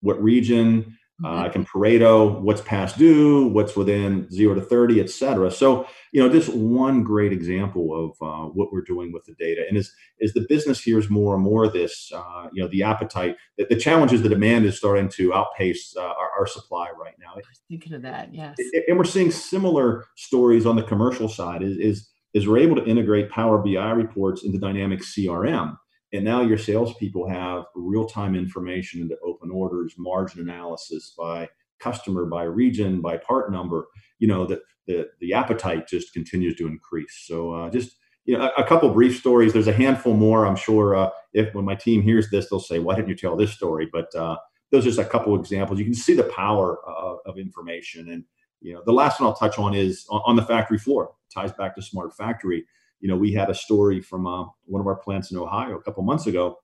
what region uh, I can Pareto what's past due, what's within zero to 30, et cetera. So, you know, just one great example of uh, what we're doing with the data. And as, as the business hears more and more of this, uh, you know, the appetite, the, the challenge is the demand is starting to outpace uh, our, our, supply right now. thinking of that, yes. And we're seeing similar stories on the commercial side is, is, is we're able to integrate Power BI reports into Dynamic CRM. And now your salespeople have real time information into open orders, margin analysis by customer, by region, by part number. You know, that the, the appetite just continues to increase. So uh, just you know, a, a, couple brief stories. There's a handful more. I'm sure uh, if when my team hears this, they'll say, "Why didn't you tell this story?" But uh, those are just a couple examples. You can see the power of, of information. And you know, the last one I'll touch on is on, on the factory floor. It ties back to smart factory you know, we had a story from uh, one of our plants in Ohio a couple months ago.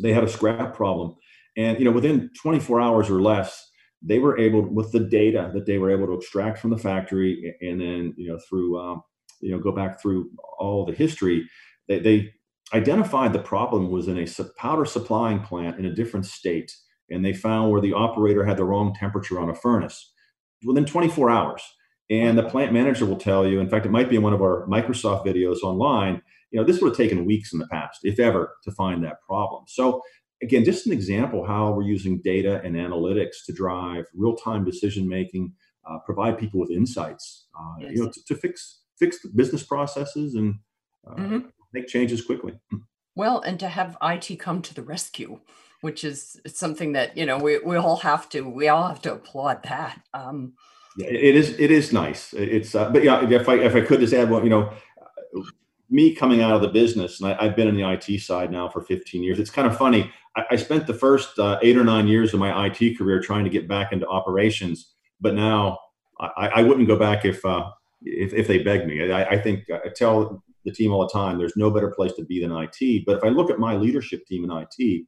They had a scrap problem, and you know, within 24 hours or less, they were able, with the data that they were able to extract from the factory, and then you know, through um, you know, go back through all the history, they, they identified the problem was in a powder supplying plant in a different state, and they found where the operator had the wrong temperature on a furnace within 24 hours and the plant manager will tell you, in fact, it might be in one of our Microsoft videos online, you know, this would have taken weeks in the past, if ever, to find that problem. So again, just an example how we're using data and analytics to drive real-time decision making, uh, provide people with insights, uh, yes. you know, to, to, fix fix business processes and uh, mm-hmm. make changes quickly. Hmm. Well, and to have IT come to the rescue, which is something that you know we we all have to we all have to applaud that. Um, it is. It is nice. It's. Uh, but yeah, if I if I could just add one, you know, me coming out of the business, and I, have been in the IT side now for 15 years. It's kind of funny. I, I spent the first uh, eight or nine years of my IT career trying to get back into operations, but now I, I wouldn't go back if uh, if, if they begged me. I, I think I tell the team all the time, there's no better place to be than IT. But if I look at my leadership team in IT,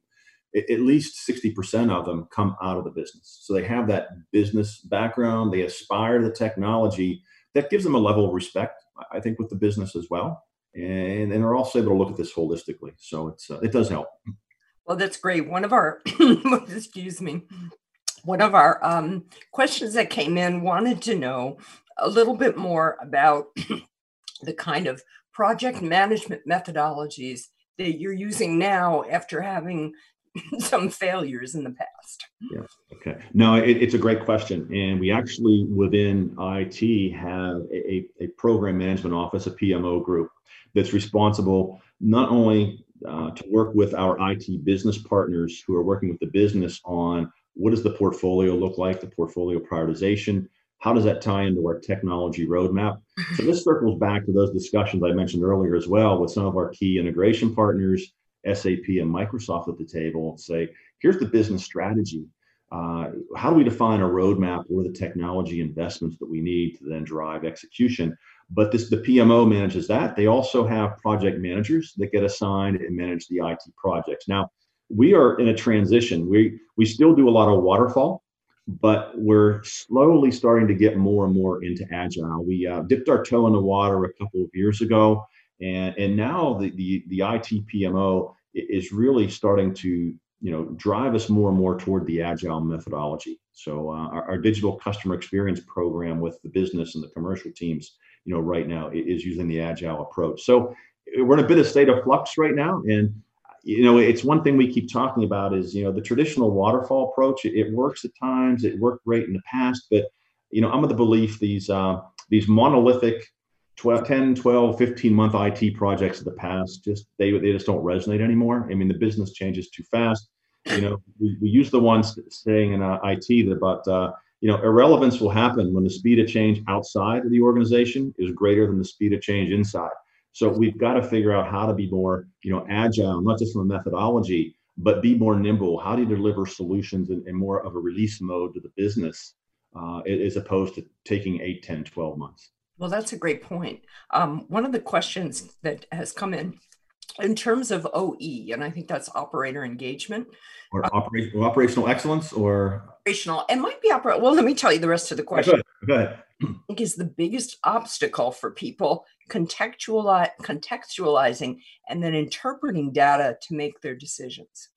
at least 60% of them come out of the business. So they have that business background, they aspire to the technology that gives them a level of respect, I think, with the business as well. And, and they're also able to look at this holistically. So it's uh, it does help. Well, that's great. One of our, excuse me, one of our um, questions that came in wanted to know a little bit more about the kind of project management methodologies that you're using now after having some failures in the past? Yeah. Okay. No, it, it's a great question. And we actually, within IT, have a, a program management office, a PMO group, that's responsible not only uh, to work with our IT business partners who are working with the business on what does the portfolio look like, the portfolio prioritization, how does that tie into our technology roadmap? So this circles back to those discussions I mentioned earlier as well with some of our key integration partners SAP and Microsoft at the table and say, here's the business strategy. Uh, how do we define a roadmap or the technology investments that we need to then drive execution? But this the PMO manages that. They also have project managers that get assigned and manage the IT projects. Now, we are in a transition. We we still do a lot of waterfall, but we're slowly starting to get more and more into agile. We uh, dipped our toe in the water a couple of years ago, and and now the the, the IT PMO is really starting to you know drive us more and more toward the agile methodology. So uh, our, our, digital customer experience program with the business and the commercial teams, you know, right now is using the agile approach. So we're in a bit of state of flux right now, and you know, it's one thing we keep talking about is, you know, the traditional waterfall approach, it, it works at times, it worked great in the past, but, you know, I'm of the belief these, uh, these monolithic 12, 10, 12, 15 month IT projects of the past, just, they, they just don't resonate anymore. I mean, the business changes too fast. You know, we, we use the ones saying in uh, IT that about, uh, you know, irrelevance will happen when the speed of change outside of the organization is greater than the speed of change inside. So we've got to figure out how to be more, you know, agile, not just from a methodology, but be more nimble. How do you deliver solutions in, in more of a release mode to the business uh, as opposed to taking 8, 10, 12 months? Well, that's a great point. Um, one of the questions that has come in in terms of OE, and I think that's operator engagement. Or um, operational excellence or operational. It might be opera. Well, let me tell you the rest of the question. Go ahead. I think is the biggest obstacle for people contextualize, contextualizing and then interpreting data to make their decisions.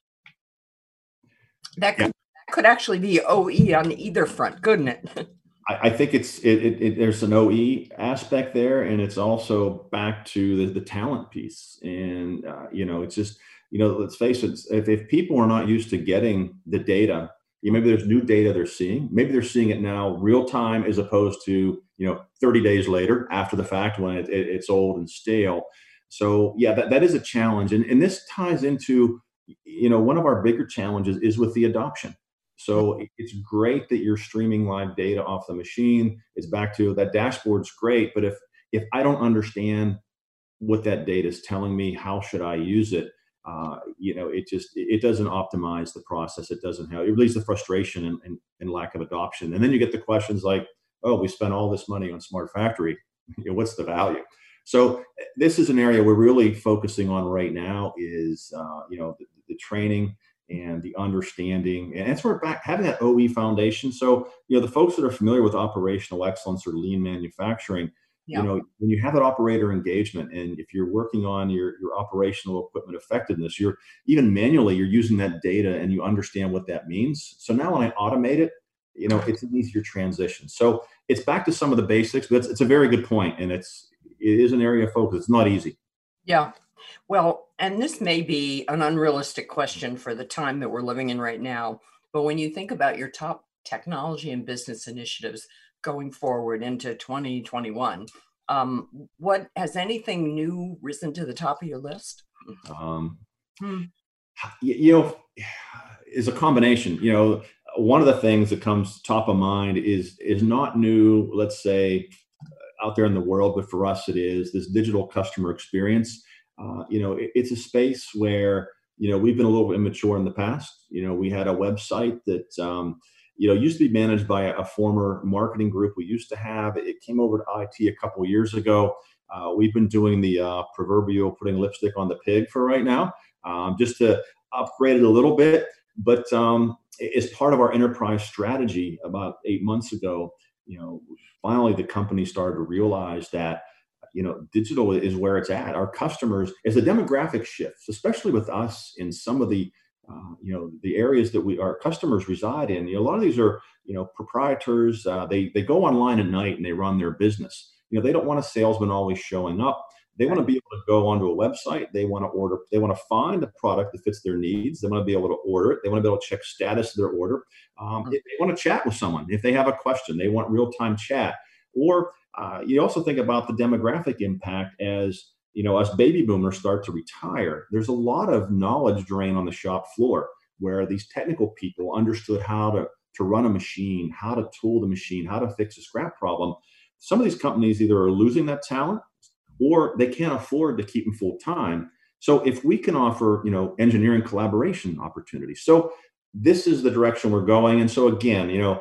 That could, yeah. that could actually be OE on either front, couldn't it? I, I think it's it, it, it, there's an OE aspect there, and it's also back to the, the talent piece. And uh, you know, it's just you know, let's face it, if, if people are not used to getting the data you know, maybe there's new data they're seeing. Maybe they're seeing it now real time as opposed to you know 30 days later after the fact when it, it, it's old and stale. So yeah, that, that is a challenge, and and this ties into you know one of our bigger challenges is with the adoption. So it's great that you're streaming live data off the machine. It's back to that dashboard's great, but if if I don't understand what that data is telling me, how should I use it? uh, you know, it just it doesn't optimize the process. It doesn't help. it relieves the frustration and, and, and, lack of adoption. And then you get the questions like, "Oh, we spent all this money on smart factory. what's the value?" So this is an area we're really focusing on right now. Is uh, you know the, the, training and the understanding, and that's where back having that OE foundation. So you know the folks that are familiar with operational excellence or lean manufacturing yeah. you know when you have that operator engagement and if you're working on your, your operational equipment effectiveness you're even manually you're using that data and you understand what that means. So now when i automate it you know it's an easier transition. So it's back to some of the basics but it's, it's a very good point and it's it is an area of focus. It's not easy. Yeah. Well and this may be an unrealistic question for the time that we're living in right now but when you think about your top technology and business initiatives going forward into 2021. Um, what has anything new risen to the top of your list? Um, hmm. You know, is a combination. You know, one of the things that comes top of mind is is not new. Let's say out there in the world, but for us, it is this digital customer experience. Uh, you know, it, it's a space where you know we've been a little immature in the past. You know, we had a website that um, you know, used to be managed by a, former marketing group we used to have. It came over to IT a couple years ago. Uh, we've been doing the uh, proverbial putting lipstick on the pig for right now, um, just to upgrade it a little bit. But um, as part of our enterprise strategy about eight months ago, you know, finally the company started to realize that you know digital is where it's at. Our customers, as the demographic shifts, especially with us in some of the uh, you know the areas that we our customers reside in. You know, a lot of these are you know proprietors uh, they they go online at night and they run their business. You know they don't want a salesman always showing up. They want to be able to go onto a website. They want to order they want to find a product that fits their needs. They want to be able to order it. They want to be able to check status of their order. Um, they want to chat with someone if they have a question they want real-time chat. Or uh, you also think about the demographic impact as you know, us baby boomers start to retire, there's a lot of knowledge drain on the shop floor where these technical people understood how to, to run a machine, how to tool the machine, how to fix a scrap problem. Some of these companies either are losing that talent or they can't afford to keep them full time. So if we can offer, you know, engineering collaboration opportunities. So this is the direction we're going. And so again, you know,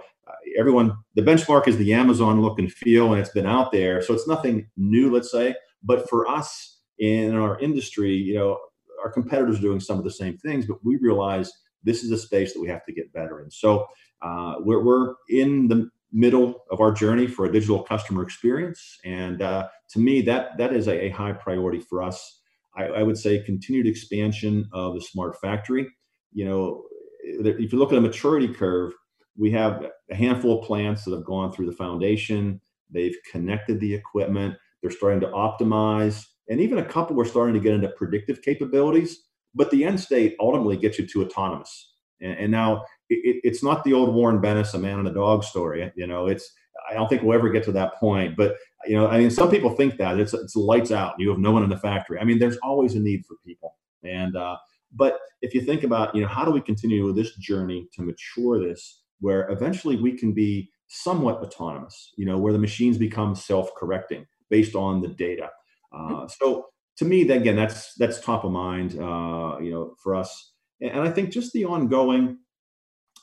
everyone, the benchmark is the Amazon look and feel, and it's been out there. So it's nothing new, let's say but for us in our industry, you know, our competitors are doing some of the same things, but we realize this is a space that we have to get better in. So uh, we're, we're in the middle of our journey for a digital customer experience, and uh, to me, that that is a, a high priority for us. I, I, would say continued expansion of the smart factory. You know, if you look at a maturity curve, we have a handful of plants that have gone through the foundation. They've connected the equipment. They're starting to optimize, and even a couple are starting to get into predictive capabilities. But the end state ultimately gets you to autonomous. And, and now it, it's not the old Warren Bennis, a man and a dog story. You know, it's I don't think we'll ever get to that point. But you know, I mean, some people think that it's it's lights out. You have no one in the factory. I mean, there's always a need for people. And uh, but if you think about, you know, how do we continue with this journey to mature this, where eventually we can be somewhat autonomous. You know, where the machines become self-correcting based on the data. Uh, so to me, again, that's that's top of mind. Uh, you know, for us, and I think just the ongoing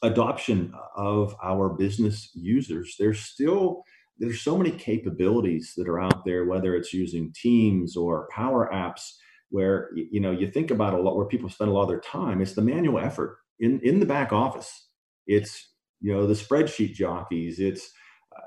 adoption of our business users. There's still there's so many capabilities that are out there, whether it's using Teams or Power Apps, where you know you think about a lot where people spend a lot of their time. It's the manual effort in in the back office. It's you know the spreadsheet jockeys. It's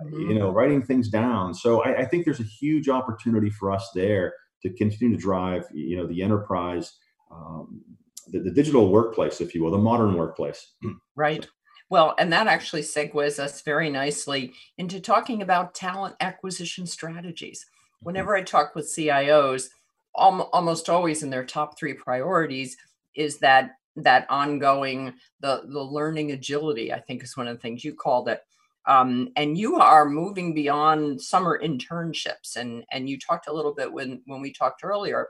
mm-hmm. you know writing things down. So I, I think there's a huge opportunity for us there to continue to drive you know the enterprise um, the, the digital workplace, if you will, the modern workplace. Right. Well, and that actually segues us very nicely into talking about talent acquisition strategies. Mm-hmm. Whenever I talk with CIOs, almost always in their top three priorities is that that ongoing the the learning agility. I think is one of the things you called it. Um, and you are moving beyond summer internships, and and you talked a little bit when when we talked earlier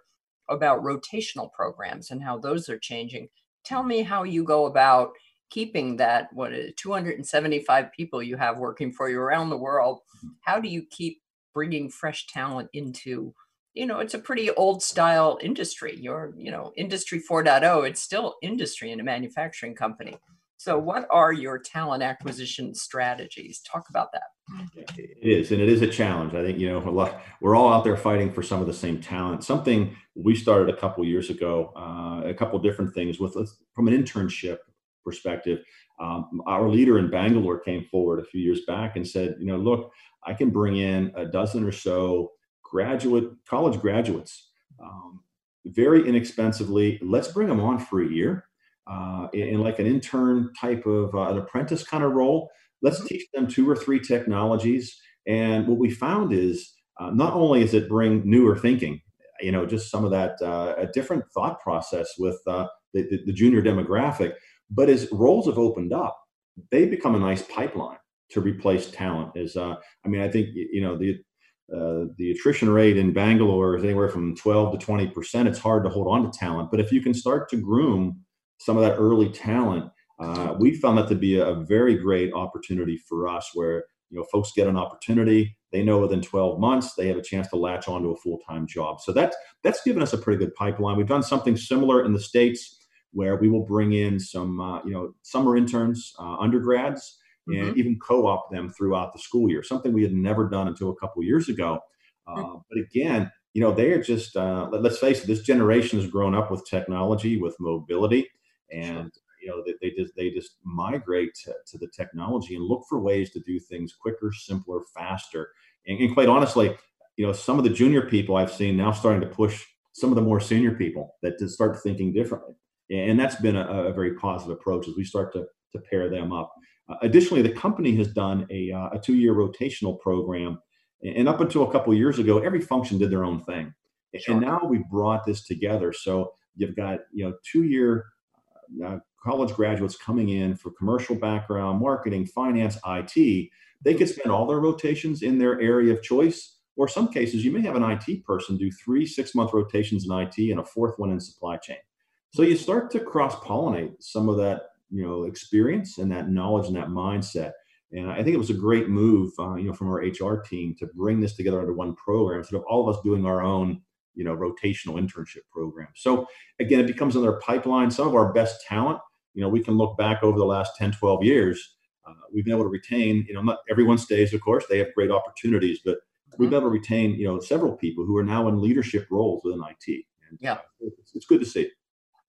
about rotational programs and how those are changing. Tell me how you go about keeping that what is 275 people you have working for you around the world. Mm-hmm. How do you keep bringing fresh talent into you know it's a pretty old style industry your you know industry 4.0 it's still industry in a manufacturing company so, what are your talent acquisition strategies? Talk about that. It is, and it is a challenge. I think you know a lot. We're all out there fighting for some of the same talent. Something we started a couple years ago. Uh, a couple different things with from an internship perspective. Um, our leader in Bangalore came forward a few years back and said, you know, look, I can bring in a dozen or so graduate college graduates um, very inexpensively. Let's bring them on for a year uh, in, like an intern type of uh, an apprentice kind of role. Let's mm-hmm. teach them two or three technologies. And what we found is uh, not only is it bring newer thinking, you know, just some of that uh, a different thought process with uh, the, the, the, junior demographic, but as roles have opened up, they become a nice pipeline to replace talent. Is uh, I mean, I think you know the uh, the attrition rate in Bangalore is anywhere from 12 to 20 percent. It's hard to hold on to talent, but if you can start to groom some of that early talent, uh, we found that to be a, very great opportunity for us where you know folks get an opportunity they know within 12 months they have a chance to latch onto a full-time job. So that's that's given us a pretty good pipeline. We've done something similar in the states where we will bring in some uh, you know summer interns uh, undergrads mm-hmm. and even co-op them throughout the school year something we had never done until a couple years ago. Uh, but again you know they are just uh, let, us face it this generation has grown up with technology with mobility and you know they, they just they just migrate to, to, the technology and look for ways to do things quicker simpler faster. And, and, quite honestly you know some of the junior people i've seen now starting to push some of the more senior people that to start thinking differently. And that's been a, a very positive approach as we start to, to pair them up uh, additionally the company has done a, uh, a two-year rotational program and up until a couple years ago every function did their own thing sure. and now we've brought this together so you've got you know two year uh, college graduates coming in for commercial background, marketing, finance, IT, they could spend all their rotations in their area of choice. Or some cases, you may have an IT person do three six month rotations in IT and a fourth one in supply chain. So you start to cross pollinate some of that you know experience and that knowledge and that mindset. And I think it was a great move, uh, you know, from our HR team to bring this together under one program instead of all of us doing our own you know rotational internship program. So again it becomes another pipeline. Some of our best talent you know we can look back over the last 10 12 years uh, we've been able to retain you know not everyone stays of course they have great opportunities but we've been able to retain you know several people who are now in leadership roles within it and yeah. it's, it's good to see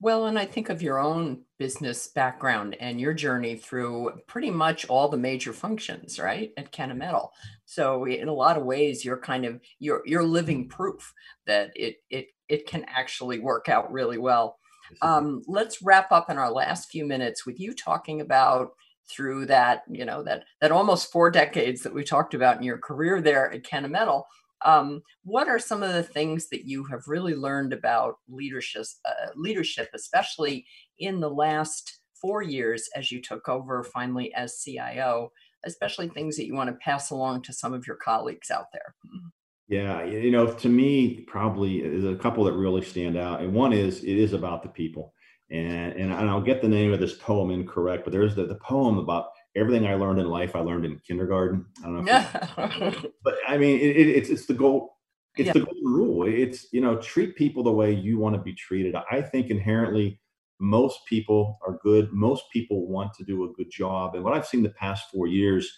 Well, and I think of your own business background and your journey through pretty much all the major functions, right, at Kennametal. So in a lot of ways, you're kind of you're you're living proof that it it it can actually work out really well. Um, let's wrap up in our last few minutes with you talking about through that you know that that almost four decades that we talked about in your career there at Kennametal um, what are some of the things that you have really learned about leadership, uh, leadership, especially in the last four years as you took over finally as CIO, especially things that you want to pass along to some of your colleagues out there? Yeah, you know, to me, probably there's a couple that really stand out, and one is it is about the people, and and, and I'll get the name of this poem incorrect, but there's the, the poem about everything I learned in life, I learned in kindergarten. I don't know. Yeah. but I mean, it, it, it's it's the goal. It's yeah. the golden rule. It's you know, treat people the way you want to be treated. I think inherently, most people are good. Most people want to do a good job. And what I've seen the past four years,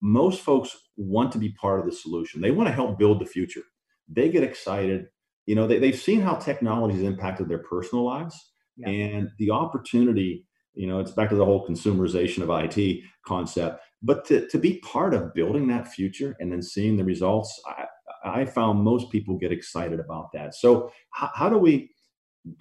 most folks want to be part of the solution. They want to help build the future. They get excited. You know, they, they've seen how technology has impacted their personal lives yeah. and the opportunity you know, it's back to the whole consumerization of IT concept. But to, to be part of building that future and then seeing the results, I, I found most people get excited about that. So how, how do we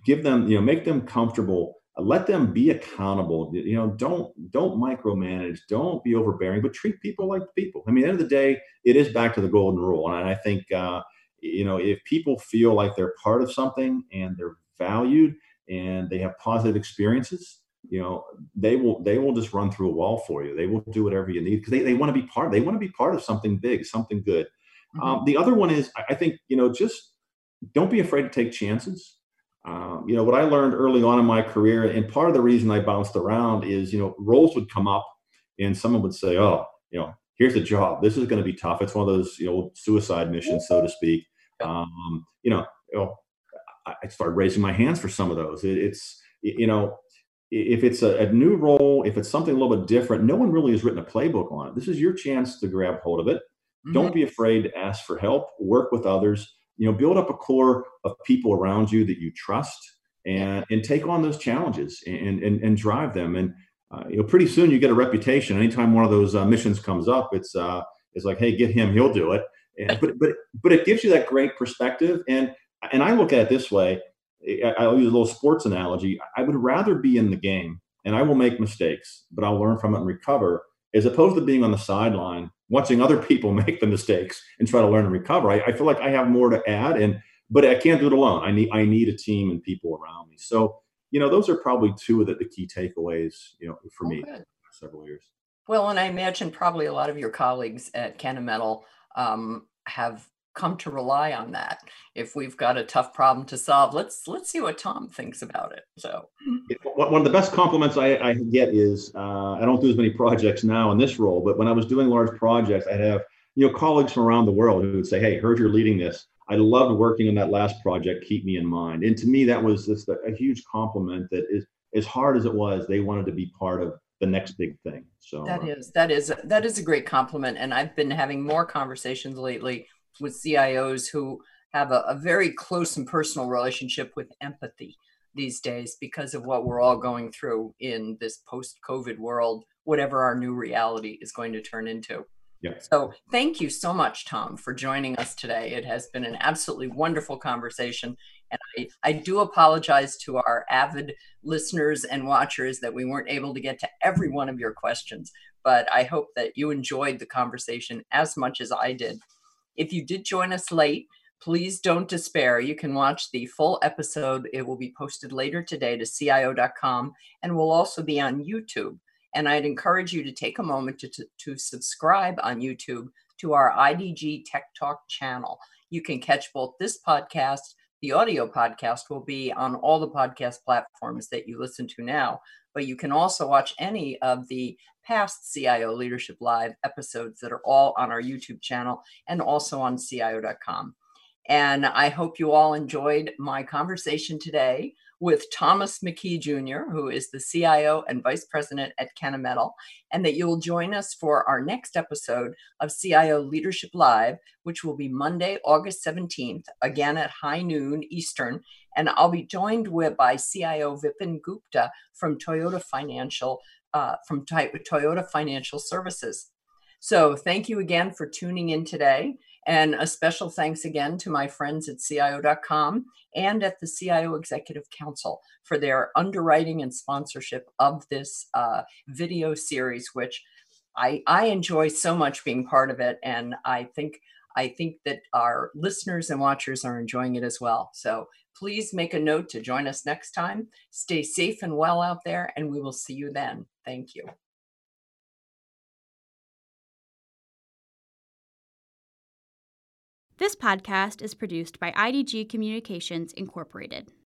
give them, you know, make them comfortable, let them be accountable. You know, don't don't micromanage, don't be overbearing, but treat people like people. I mean, at the end of the day, it is back to the golden rule, and I think uh, you know if people feel like they're part of something and they're valued and they have positive experiences you know they will they will just run through a wall for you. They will do whatever you need because they, they want to be part they want to be part of something big something good. Mm-hmm. um, the other one is i think you know just don't be afraid to take chances. Um, you know what i learned early on in my career and part of the reason i bounced around is you know roles would come up and someone would say oh you know here's a job. This is going to be tough. It's one of those you know suicide missions so to speak. Um, you know, you know i started raising my hands for some of those. It, it's you know if it's a, a, new role, if it's something a little bit different, no one really has written a playbook on it. This is your chance to grab hold of it. Mm-hmm. Don't be afraid to ask for help, work with others, you know, build up a core of people around you that you trust and, and take on those challenges and, and, and drive them. And, uh, you know, pretty soon you get a reputation. Anytime one of those uh, missions comes up, it's, uh, it's like, Hey, get him, he'll do it. And, but, but, but it gives you that great perspective. And, and I look at it this way, I'll use a little sports analogy. I would rather be in the game and I will make mistakes, but I'll learn from it and recover as opposed to being on the sideline watching other people make the mistakes and try to learn and recover. I, I, feel like I have more to add and but I can't do it alone. I need I need a team and people around me. So, you know, those are probably two of the, the key takeaways, you know, for oh, me several years. Well, and I imagine probably a lot of your colleagues at Kennametal um, have come to rely on that if we've got a tough problem to solve let's let's see what tom thinks about it so. One of the best compliments i, I get is uh, i don't do as many projects now in this role but when i was doing large projects i'd have you know colleagues from around the world who would say hey heard you're leading this. I loved working on that last project. Keep me in mind. And to me that was just a, a huge compliment that is as hard as it was they wanted to be part of the next big thing so that uh, is that is that is a great compliment and i've been having more conversations lately with CIOs who have a, a very close and personal relationship with empathy these days because of what we're all going through in this post COVID world, whatever our new reality is going to turn into. Yeah. So thank you so much, Tom, for joining us today. It has been an absolutely wonderful conversation. And I, I do apologize to our avid listeners and watchers that we weren't able to get to every one of your questions, but I hope that you enjoyed the conversation as much as I did. If you did join us late, please don't despair. You can watch the full episode. It will be posted later today to CIO.com and will also be on YouTube. And I'd encourage you to take a moment to, to, to subscribe on YouTube to our IDG Tech Talk channel. You can catch both this podcast, the audio podcast will be on all the podcast platforms that you listen to now, but you can also watch any of the past CIO Leadership Live episodes that are all on our YouTube channel and also on CIO.com. And I hope you all enjoyed my conversation today with Thomas McKee Jr., who is the CIO and Vice President at Kennametal, and that you'll join us for our next episode of CIO Leadership Live, which will be Monday, August 17th, again at high noon Eastern. And I'll be joined with by CIO Vipin Gupta from Toyota Financial, uh, from Toyota Financial Services. So thank you again for tuning in today. And a special thanks again to my friends at CIO.com and at the CIO Executive Council for their underwriting and sponsorship of this uh, video series, which I, I enjoy so much being part of it. And I think I think that our listeners and watchers are enjoying it as well. So please make a note to join us next time. Stay safe and well out there, and we will see you then. Thank you. This podcast is produced by IDG Communications Incorporated.